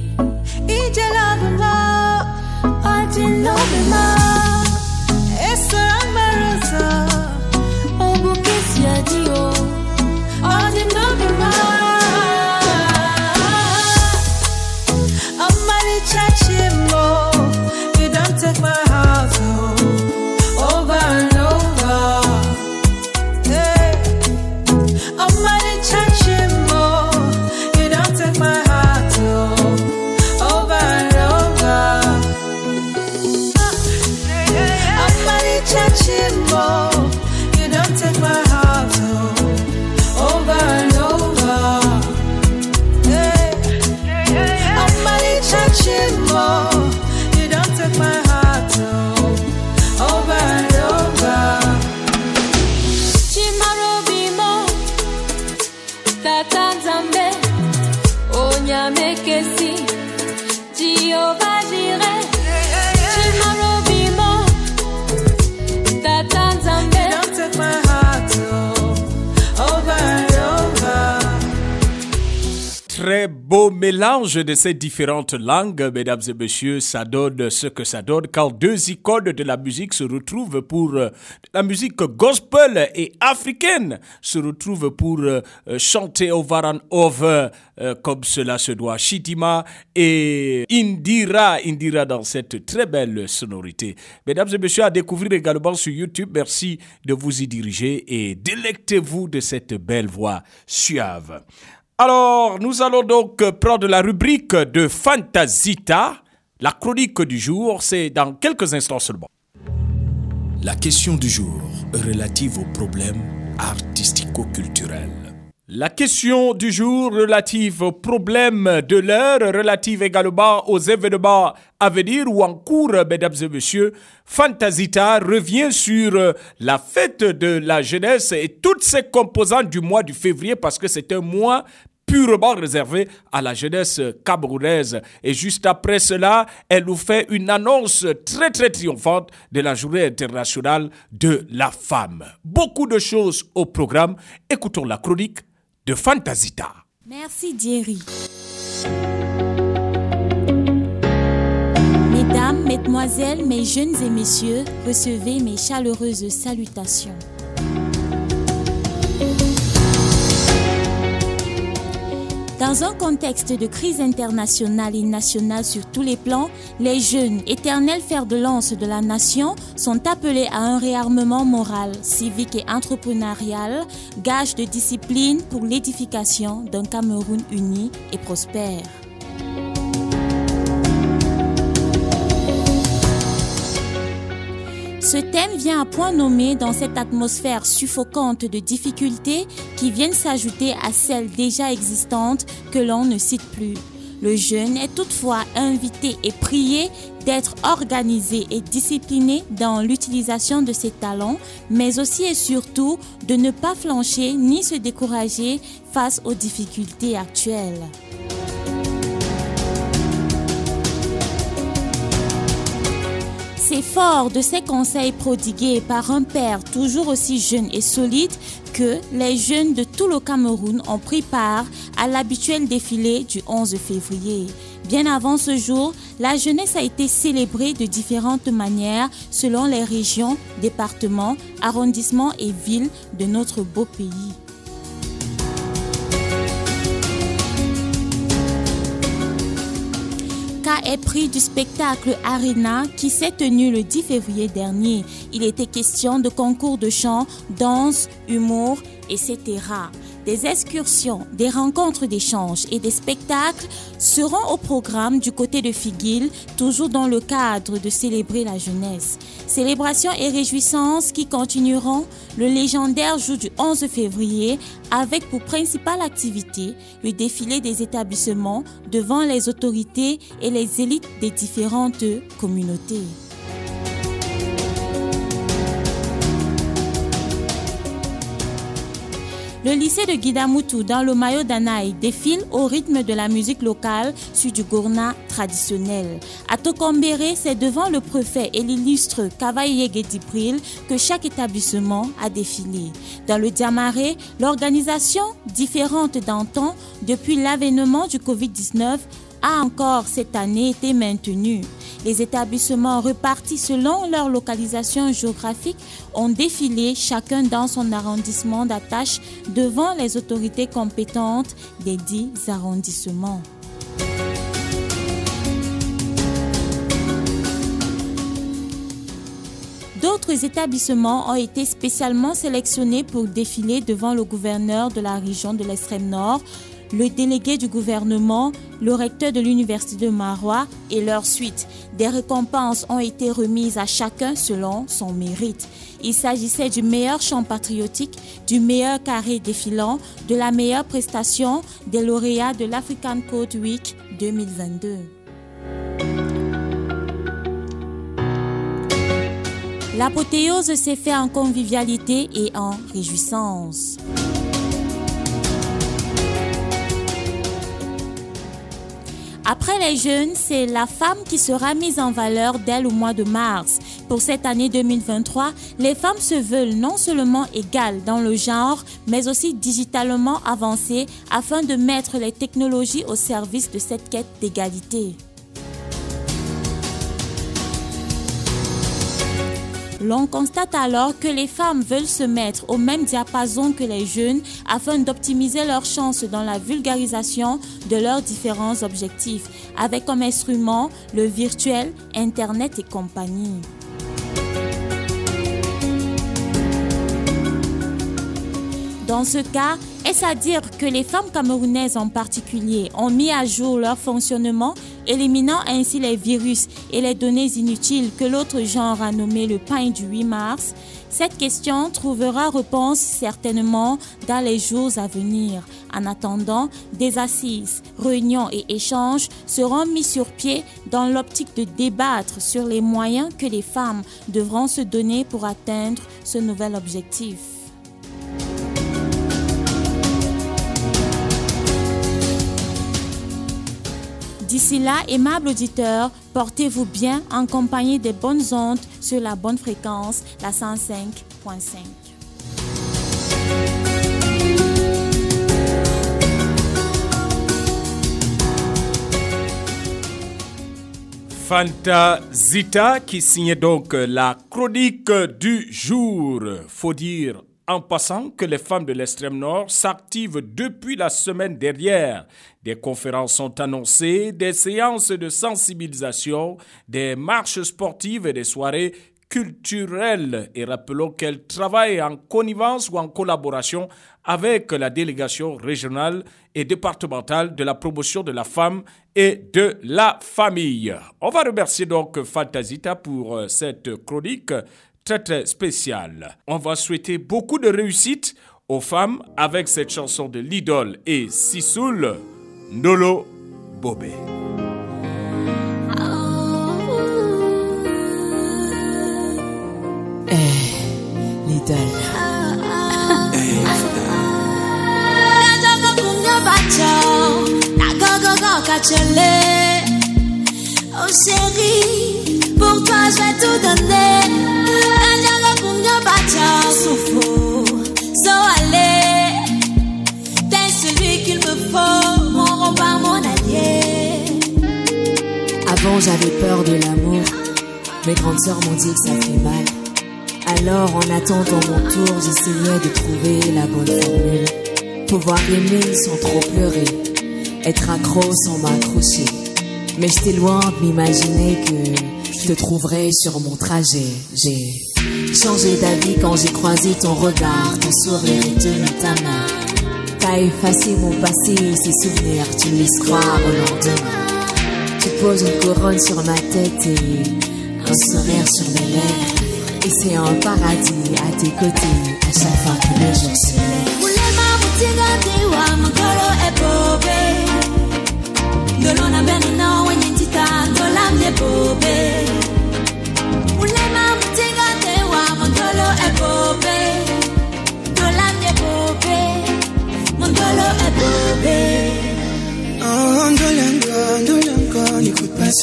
Speaker 2: Mélange de ces différentes langues, mesdames et messieurs. Ça donne ce que ça donne quand deux icônes de la musique se retrouvent pour euh, la musique gospel et africaine se retrouvent pour euh, euh, chanter over and over comme cela se doit. Shidima et Indira, Indira dans cette très belle sonorité. Mesdames et messieurs, à découvrir également sur YouTube. Merci de vous y diriger et délectez-vous de cette belle voix suave. Alors, nous allons donc prendre la rubrique de Fantasita. La chronique du jour, c'est dans quelques instants seulement.
Speaker 5: La question du jour relative aux problèmes artistico-culturels.
Speaker 2: La question du jour relative aux problèmes de l'heure, relative également aux événements à venir ou en cours, mesdames et messieurs, Fantasita revient sur la fête de la jeunesse et toutes ses composantes du mois de février parce que c'est un mois purement réservé à la jeunesse camerounaise. Et juste après cela, elle nous fait une annonce très très triomphante de la journée internationale de la femme. Beaucoup de choses au programme. Écoutons la chronique de Fantasita.
Speaker 8: Merci Thierry. Mesdames, Mesdemoiselles, mes jeunes et messieurs, recevez mes chaleureuses salutations. Dans un contexte de crise internationale et nationale sur tous les plans, les jeunes, éternels fers de lance de la nation, sont appelés à un réarmement moral, civique et entrepreneurial, gage de discipline pour l'édification d'un Cameroun uni et prospère. Ce thème vient à point nommé dans cette atmosphère suffocante de difficultés qui viennent s'ajouter à celles déjà existantes que l'on ne cite plus.
Speaker 11: Le jeune est toutefois invité et prié d'être organisé et discipliné dans l'utilisation de ses talents, mais aussi et surtout de ne pas flancher ni se décourager face aux difficultés actuelles. C'est fort de ces conseils prodigués par un père toujours aussi jeune et solide que les jeunes de tout le Cameroun ont pris part à l'habituel défilé du 11 février. Bien avant ce jour, la jeunesse a été célébrée de différentes manières selon les régions, départements, arrondissements et villes de notre beau pays. Est pris du spectacle Arena qui s'est tenu le 10 février dernier. Il était question de concours de chant, danse, humour, etc. Des excursions, des rencontres d'échanges et des spectacles seront au programme du côté de Figuil, toujours dans le cadre de célébrer la jeunesse. Célébrations et réjouissances qui continueront le légendaire jour du 11 février avec pour principale activité le défilé des établissements devant les autorités et les élites des différentes communautés. Le lycée de Guidamoutou dans le Mayo d'Anaï défile au rythme de la musique locale sur du gourna traditionnel. À Tokombéré, c'est devant le préfet et l'illustre Kavaye Dibril que chaque établissement a défilé. Dans le Diamaré, l'organisation, différente d'antan depuis l'avènement du Covid-19, a encore cette année été maintenue. Les établissements repartis selon leur localisation géographique ont défilé chacun dans son arrondissement d'attache devant les autorités compétentes des dix arrondissements. D'autres établissements ont été spécialement sélectionnés pour défiler devant le gouverneur de la région de l'extrême nord, le délégué du gouvernement, le recteur de l'université de Marois et leur suite. Des récompenses ont été remises à chacun selon son mérite. Il s'agissait du meilleur chant patriotique, du meilleur carré défilant, de la meilleure prestation des lauréats de l'African Code Week 2022. L'apothéose s'est faite en convivialité et en réjouissance. Après les jeunes, c'est la femme qui sera mise en valeur dès le mois de mars. Pour cette année 2023, les femmes se veulent non seulement égales dans le genre, mais aussi digitalement avancées afin de mettre les technologies au service de cette quête d'égalité. L'on constate alors que les femmes veulent se mettre au même diapason que les jeunes afin d'optimiser leurs chances dans la vulgarisation de leurs différents objectifs, avec comme instrument le virtuel, Internet et compagnie. Dans ce cas, est-ce à dire que les femmes camerounaises en particulier ont mis à jour leur fonctionnement, éliminant ainsi les virus et les données inutiles que l'autre genre a nommé le pain du 8 mars? Cette question trouvera réponse certainement dans les jours à venir. En attendant, des assises, réunions et échanges seront mis sur pied dans l'optique de débattre sur les moyens que les femmes devront se donner pour atteindre ce nouvel objectif. D'ici là, aimable auditeur, portez-vous bien en compagnie des bonnes ondes sur la bonne fréquence, la 105.5.
Speaker 2: Fanta Zita qui signait donc la chronique du jour. Faut dire en passant que les femmes de l'extrême nord s'activent depuis la semaine dernière. Des conférences sont annoncées, des séances de sensibilisation, des marches sportives et des soirées culturelles. Et rappelons qu'elles travaillent en connivence ou en collaboration avec la délégation régionale et départementale de la promotion de la femme et de la famille. On va remercier donc Fantasita pour euh, cette chronique très très spéciale. On va souhaiter beaucoup de réussite aux femmes avec cette chanson de l'idole et Sissoul, Nolo Bobé.
Speaker 8: Bacho, nagogo go kachele. Oh chérie, pour toi je vais tout donner.
Speaker 12: Avant j'avais peur de l'amour. Mes grandes sœurs m'ont dit que ça fait mal. Alors en attendant mon tour, j'essayais de trouver la bonne formule. Pouvoir aimer sans trop pleurer. Être accro sans m'accrocher. Mais j'étais loin de m'imaginer que te trouverais sur mon trajet. J'ai changé d'avis quand j'ai croisé ton regard, ton sourire et tenu ta main. T'as effacé mon passé ses souvenirs, tu me laisses croire au lendemain. Tu poses une couronne sur ma tête et un sourire sur mes lèvres. Et c'est un paradis à tes côtés à chaque fois que le jour se lève.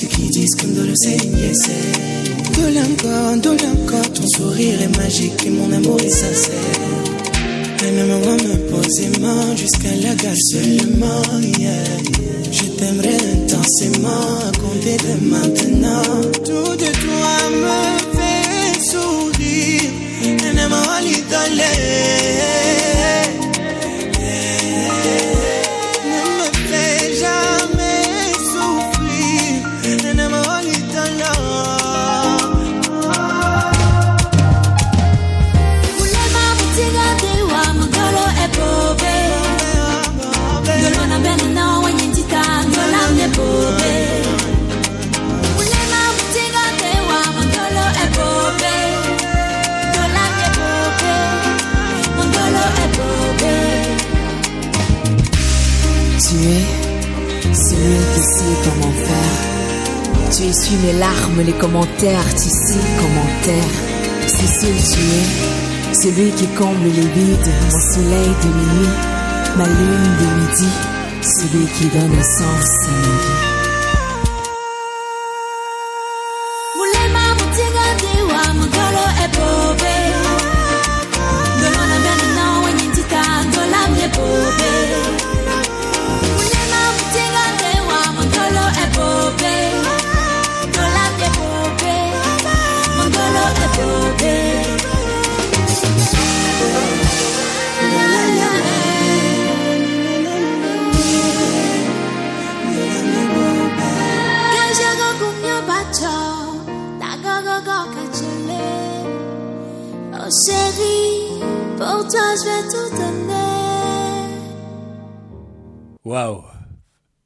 Speaker 13: Ceux qui disent Ndolo c'est une yes. Ndolango, Ndolango, ton sourire est magique et mon amour est sincère. Homme va me poser main jusqu'à la gare seulement. Je t'aimerai intensément à compter de maintenant. Tout de toi me fait sourire. Un amour Ne
Speaker 12: Essuies mes larmes, les commentaires, tu sais commentaire. C'est seul tu es, celui qui comble les vides, mon soleil de minuit, ma lune de midi, celui qui donne un sens à
Speaker 8: toi je vais tout donner!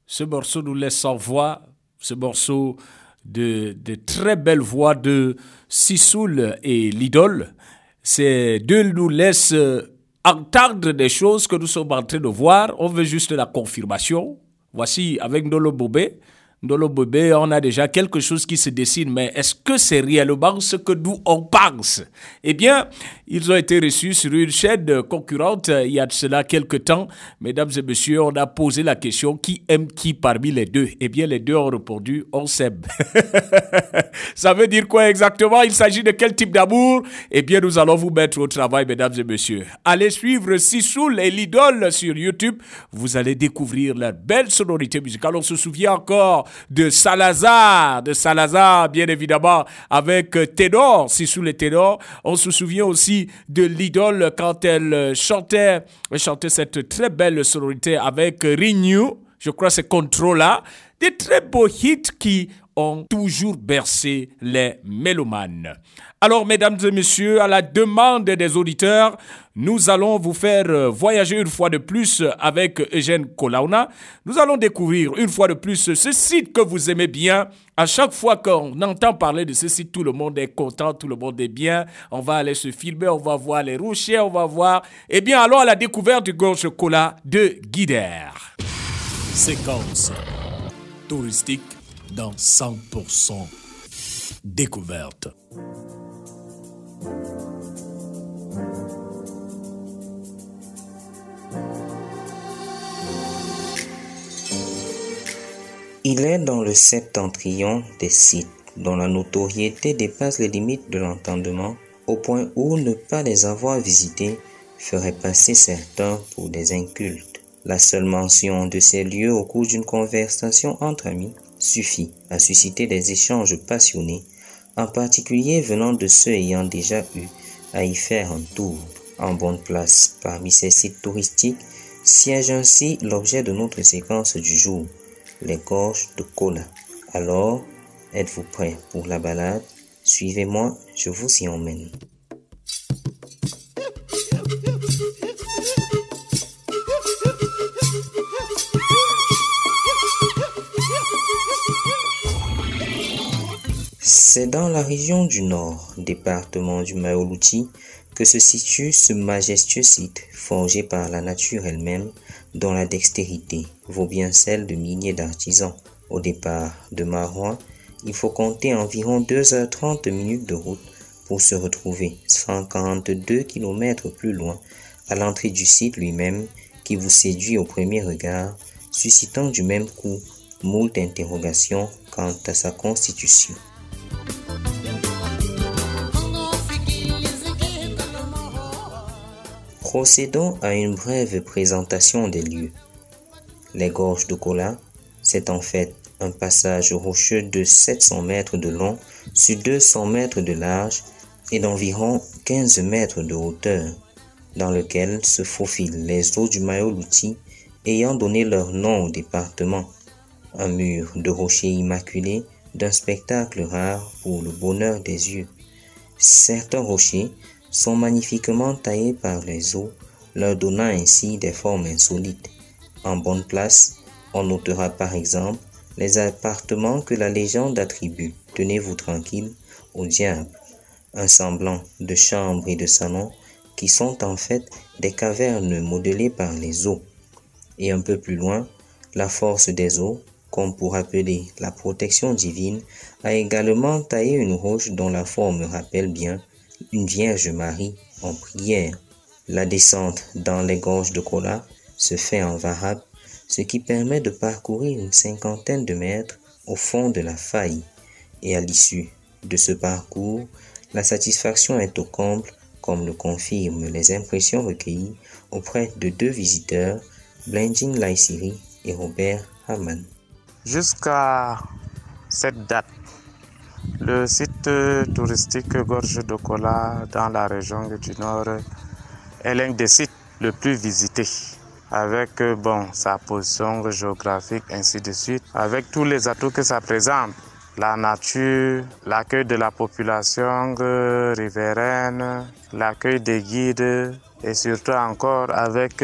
Speaker 2: Ce morceau nous laisse sans voix. Ce morceau de, de très belle voix de Sissoul et l'idole. Ces deux nous laissent euh, entendre des choses que nous sommes en train de voir. On veut juste la confirmation. Voici avec Ndolo Bobé. Ndolo Bobé, on a déjà quelque chose qui se dessine, mais est-ce que c'est réellement ce que nous on pense? Eh bien, ils ont été reçus sur une chaîne concurrente il y a de cela quelques temps. Mesdames et messieurs, on a posé la question qui aime qui parmi les deux? Eh bien, les deux ont répondu on s'aime. Ça veut dire quoi exactement? Il s'agit de quel type d'amour? Eh bien, nous allons vous mettre au travail, mesdames et messieurs. Allez suivre Sissoul et l'idole sur YouTube. Vous allez découvrir la belle sonorité musicale. On se souvient encore de Salazar, de Salazar, bien évidemment, avec euh, Ténor, Sissoul et Ténor. On se souvient aussi de l'idole quand elle euh, chantait, chantait cette très belle sonorité avec Renew. Je crois c'est Controla. Des très beaux hits qui ont toujours bercé les mélomanes. Alors, mesdames et messieurs, à la demande des auditeurs, nous allons vous faire euh, voyager une fois de plus avec Eugène Kolauna. Nous allons découvrir une fois de plus ce site que vous aimez bien. À chaque fois qu'on entend parler de ce site, tout le monde est content, tout le monde est bien. On va aller se filmer, on va voir les rochers, on va voir. Eh bien, allons à la découverte du gorge cola de Guider.
Speaker 5: Séquence touristique dans 100% découverte.
Speaker 14: Il est dans le septentrion des sites dont la notoriété dépasse les limites de l'entendement au point où ne pas les avoir visités ferait passer certains pour des incultes. La seule mention de ces lieux au cours d'une conversation entre amis suffit à susciter des échanges passionnés, en particulier venant de ceux ayant déjà eu à y faire un tour. En bonne place parmi ces sites touristiques siège ainsi l'objet de notre séquence du jour, les gorges de Kola. Alors, êtes-vous prêts pour la balade? Suivez-moi, je vous y emmène. C'est dans la région du Nord, département du Maoluti, que se situe ce majestueux site forgé par la nature elle-même, dont la dextérité vaut bien celle de milliers d'artisans. Au départ de Marois, il faut compter environ 2h30 minutes de route pour se retrouver 142 km plus loin à l'entrée du site lui-même qui vous séduit au premier regard, suscitant du même coup moult interrogations quant à sa constitution. Procédons à une brève présentation des lieux. Les gorges de Kola, c'est en fait un passage rocheux de 700 mètres de long sur 200 mètres de large et d'environ 15 mètres de hauteur, dans lequel se faufilent les eaux du Mayo-Louti ayant donné leur nom au département. Un mur de rochers immaculés d'un spectacle rare pour le bonheur des yeux. Certains rochers sont magnifiquement taillés par les eaux, leur donnant ainsi des formes insolites. En bonne place, on notera par exemple les appartements que la légende attribue, tenez-vous tranquille, au diable, un semblant de chambres et de salons qui sont en fait des cavernes modelées par les eaux. Et un peu plus loin, la force des eaux, qu'on pourrait appeler la protection divine, a également taillé une roche dont la forme rappelle bien une Vierge Marie en prière. La descente dans les gorges de Kola se fait en varab, ce qui permet de parcourir une cinquantaine de mètres au fond de la faille. Et à l'issue de ce parcours, la satisfaction est au comble, comme le confirment les impressions recueillies auprès de deux visiteurs, Blending Laisiri et Robert Haman.
Speaker 15: Jusqu'à cette date, le site touristique Gorge de dans la région du Nord est l'un des sites les plus visités. Avec bon, sa position géographique, ainsi de suite, avec tous les atouts que ça présente. La nature, l'accueil de la population riveraine, l'accueil des guides et surtout encore avec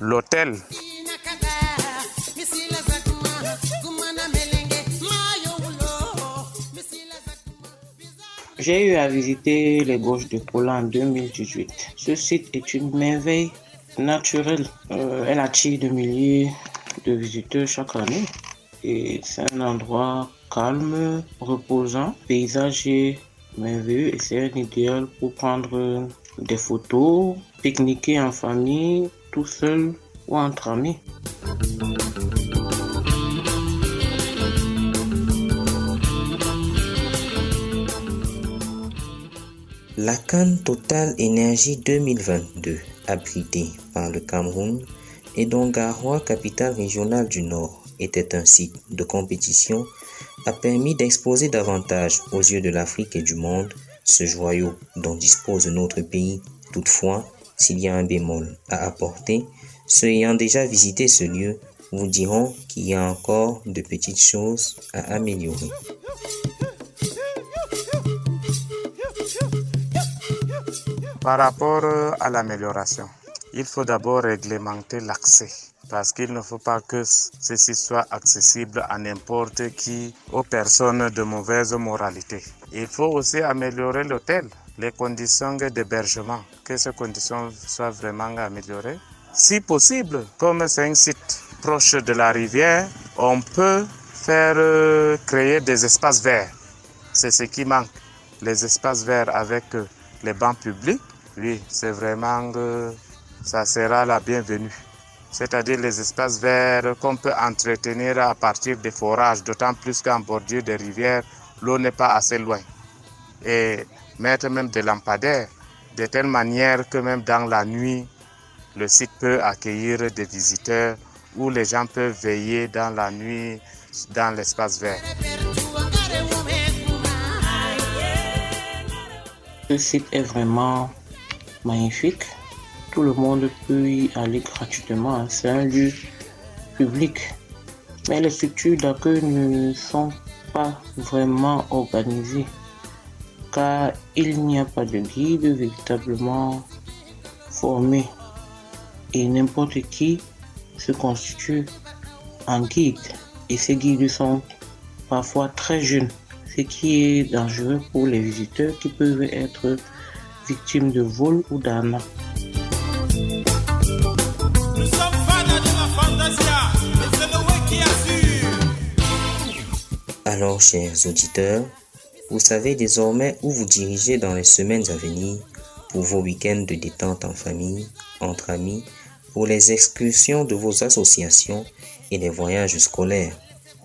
Speaker 15: l'hôtel
Speaker 16: J'ai eu à visiter les gorges de Kola en 2018. Ce site est une merveille naturelle. Euh, elle attire des milliers de visiteurs chaque année. Et c'est un endroit calme, reposant, paysager merveilleux et c'est un idéal pour prendre des photos, pique-niquer en famille, tout seul ou entre amis.
Speaker 14: La Cannes Total Énergie 2022, abritée par le Cameroun et dont Garoua, capitale régionale du Nord, était un site de compétition, a permis d'exposer davantage aux yeux de l'Afrique et du monde ce joyau dont dispose notre pays. Toutefois, s'il y a un bémol à apporter, ceux ayant déjà visité ce lieu vous diront qu'il y a encore de petites choses à améliorer.
Speaker 15: Par rapport à l'amélioration, il faut d'abord réglementer l'accès parce qu'il ne faut pas que ceci soit accessible à n'importe qui, aux personnes de mauvaise moralité. Il faut aussi améliorer l'hôtel, les conditions d'hébergement, que ces conditions soient vraiment améliorées. Si possible, comme c'est un site proche de la rivière, on peut faire euh, créer des espaces verts. C'est ce qui manque. Les espaces verts avec euh, les bancs publics, oui, c'est vraiment, euh, ça sera la bienvenue. C'est-à-dire les espaces verts qu'on peut entretenir à partir des forages, d'autant plus qu'en bordure des rivières, l'eau n'est pas assez loin. Et mettre même des lampadaires, de telle manière que même dans la nuit, le site peut accueillir des visiteurs où les gens peuvent veiller dans la nuit dans l'espace vert.
Speaker 16: Ce site est vraiment magnifique. Tout le monde peut y aller gratuitement. hein. C'est un lieu public. Mais les structures d'accueil ne sont pas vraiment organisées car il n'y a pas de guide véritablement formé et n'importe qui se constitue en guide et ces guides sont parfois très jeunes, ce qui est dangereux pour les visiteurs qui peuvent être victimes de vol ou d'arnaque.
Speaker 14: Alors, chers auditeurs, vous savez désormais où vous dirigez dans les semaines à venir pour vos week-ends de détente en famille, entre amis, pour les excursions de vos associations et les voyages scolaires,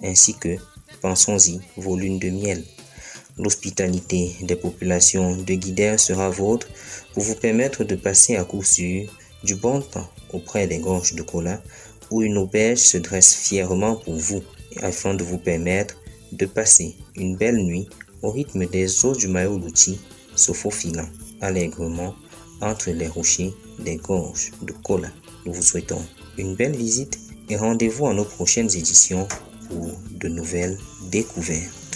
Speaker 14: ainsi que, pensons-y, vos lunes de miel. L'hospitalité des populations de Guidère sera vôtre pour vous permettre de passer à coup sûr du bon temps auprès des gorges de cola où une auberge se dresse fièrement pour vous afin de vous permettre de passer une belle nuit au rythme des eaux du Mayo-Louti se faufilant allègrement entre les rochers des gorges de cola. Nous vous souhaitons une belle visite et rendez-vous à nos prochaines éditions pour de nouvelles découvertes.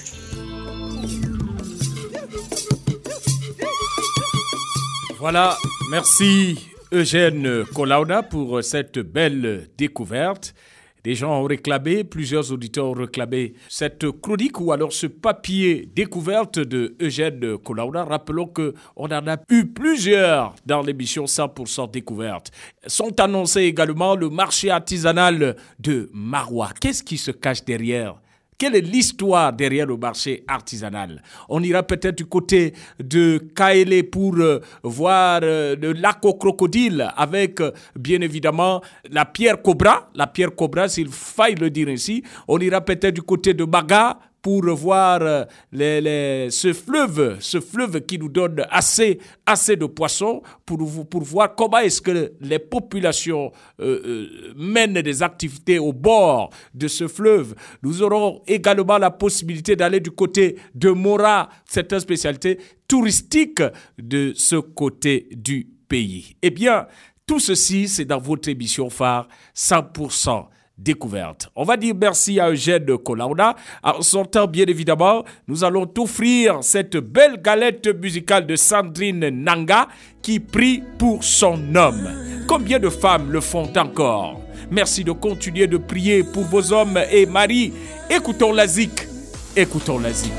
Speaker 2: Voilà, merci Eugène Colauda pour cette belle découverte. Des gens ont réclamé, plusieurs auditeurs ont réclamé cette chronique ou alors ce papier découverte de Eugène Colauda. Rappelons que on en a eu plusieurs dans l'émission 100% découverte. Sont annoncés également le marché artisanal de Marois. Qu'est-ce qui se cache derrière quelle est l'histoire derrière le marché artisanal? On ira peut-être du côté de Kaélé pour euh, voir euh, le crocodile avec euh, bien évidemment la pierre cobra. La pierre cobra, s'il faille le dire ainsi. On ira peut-être du côté de Baga pour voir euh, ce fleuve, ce fleuve qui nous donne assez, assez de poissons pour, pour voir comment est-ce que les populations euh, euh, mènent des activités au bord de ce fleuve. Nous aurons également la possibilité d'aller du côté de Mora, c'est une spécialité touristique de ce côté du pays. Eh bien, tout ceci, c'est dans votre émission phare 100% découverte. On va dire merci à Eugène Colauda. En sortant, bien évidemment, nous allons t'offrir cette belle galette musicale de Sandrine Nanga qui prie pour son homme. Combien de femmes le font encore? Merci de continuer de prier pour vos hommes et maris. Écoutons la zik. Écoutons la zik.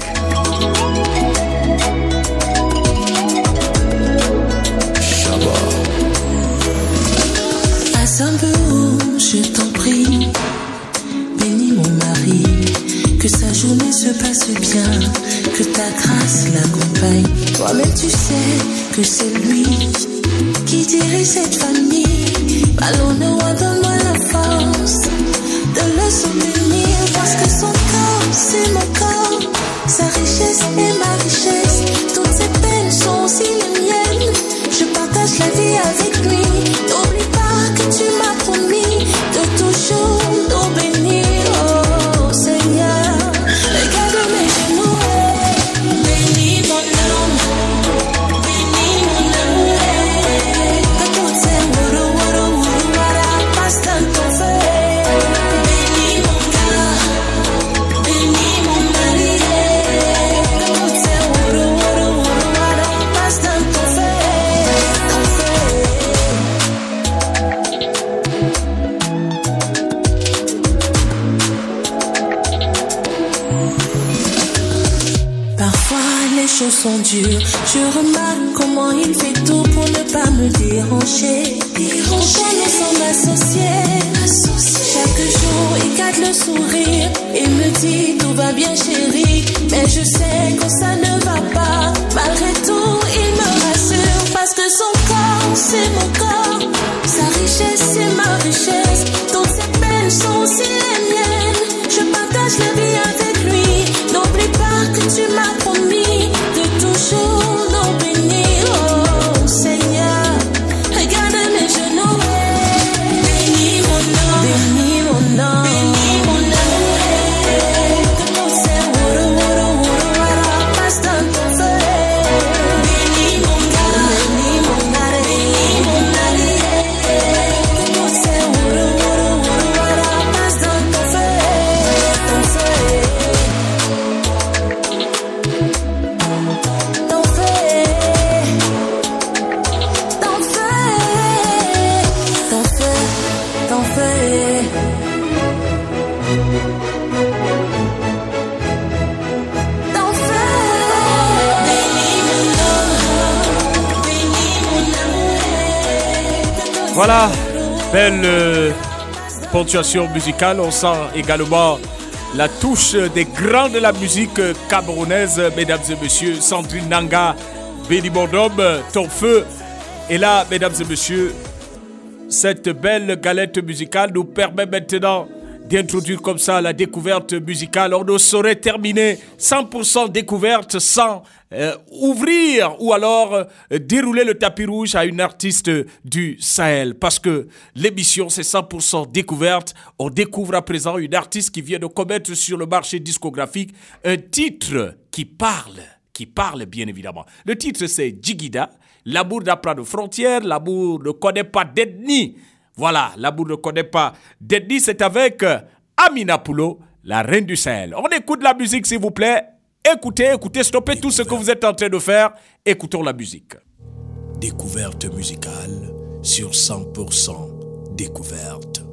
Speaker 17: Que sa journée se passe bien, que ta grâce l'accompagne. Toi-même tu sais que c'est lui qui dirige cette famille. Allons-nous, donne-moi la force de le soutenir, parce que son corps, c'est mon corps, sa richesse est ma richesse. Toutes ses peines sont aussi les miennes. Je partage la vie avec Je remarque comment il fait tout pour ne pas me déranger. Pourtant nous sommes associés. Chaque jour il garde le sourire et me me dit tout va bien chérie, mais je sais que ça ne va pas. Malgré tout, il me rassure parce que son corps, c'est mon corps. Sa richesse, c'est ma richesse. Toutes ses peines sont aussi les miennes. Je partage la vie
Speaker 2: belle euh, ponctuation musicale. On sent également la touche des grands de la musique camerounaise, mesdames et messieurs. Sandrine Nanga, Béni Bonhomme, ton feu. Et là, mesdames et messieurs, cette belle galette musicale nous permet maintenant d'introduire comme ça la découverte musicale. On ne saurait terminer 100% découverte sans euh, ouvrir ou alors euh, dérouler le tapis rouge à une artiste du Sahel. Parce que l'émission, c'est 100% découverte. On découvre à présent une artiste qui vient de commettre sur le marché discographique un titre qui parle, qui parle bien évidemment. Le titre, c'est Jigida. L'amour n'a pas de frontières, l'amour ne connaît pas d'ethnie. Voilà, l'amour ne connaît pas d'ethnie. C'est avec euh, Amina Poulo, la reine du Sahel. On écoute la musique, s'il vous plaît. Écoutez, écoutez, stoppez tout ce que vous êtes en train de faire. Écoutons la musique.
Speaker 5: Découverte musicale sur 100% découverte.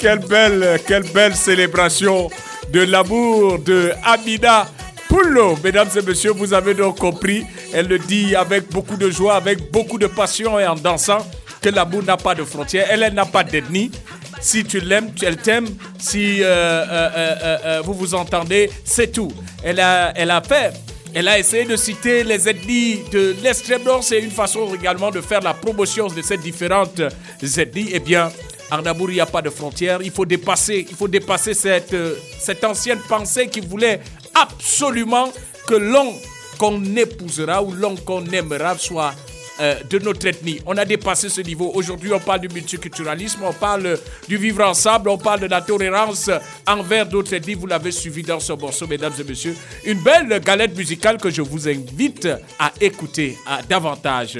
Speaker 2: Quelle belle, quelle belle célébration de l'amour de Amina Poullo. Mesdames et messieurs, vous avez donc compris. Elle le dit avec beaucoup de joie, avec beaucoup de passion et en dansant que l'amour n'a pas de frontières. Elle, elle n'a pas d'ethnie. Si tu l'aimes, elle t'aime. Si euh, euh, euh, vous vous entendez, c'est tout. Elle a, elle a fait. Elle a essayé de citer les ethnies de l'extrême nord. C'est une façon également de faire la promotion de ces différentes ethnies. Eh bien, en amour, il n'y a pas de frontières. Il faut dépasser, euh, cette ancienne pensée qui voulait absolument que l'homme qu'on épousera ou l'homme qu'on aimera soit euh, de notre ethnie. On a dépassé ce niveau. Aujourd'hui, on parle du multiculturalisme, on parle du vivre ensemble, on parle de la tolérance envers d'autres ethnies. Vous l'avez suivi dans ce morceau, mesdames et messieurs. Une belle galette musicale que je vous invite à écouter davantage.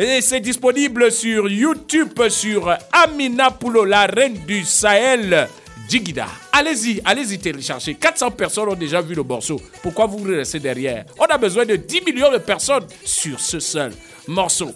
Speaker 2: Et c'est disponible sur YouTube, sur Amina Poulo, la reine du Sahel. Jigida. Allez-y, allez-y télécharger. 400 personnes ont déjà vu le morceau. Pourquoi vous restez derrière? On a besoin de 10 millions de personnes sur ce seul morceau.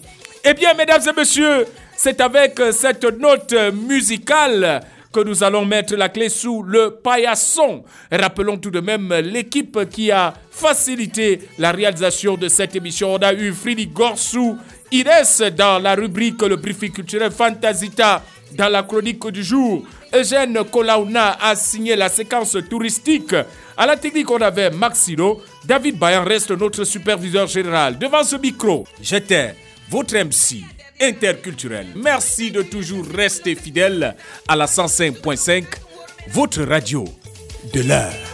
Speaker 2: Eh bien, mesdames et messieurs, c'est avec euh, cette note musicale que nous allons mettre la clé sous le paillasson. Rappelons tout de même l'équipe qui a facilité la réalisation de cette émission. On a eu Fridi Gorsou, Ires dans la rubrique Le briefing culturel Fantasita dans la chronique du jour. Eugène Kolauna a signé la séquence touristique. À la technique, on avait Maxino. David Bayan reste notre superviseur général. Devant ce micro, j'étais votre MC Interculturel. Merci de toujours rester fidèle à la 105.5, votre radio de l'heure.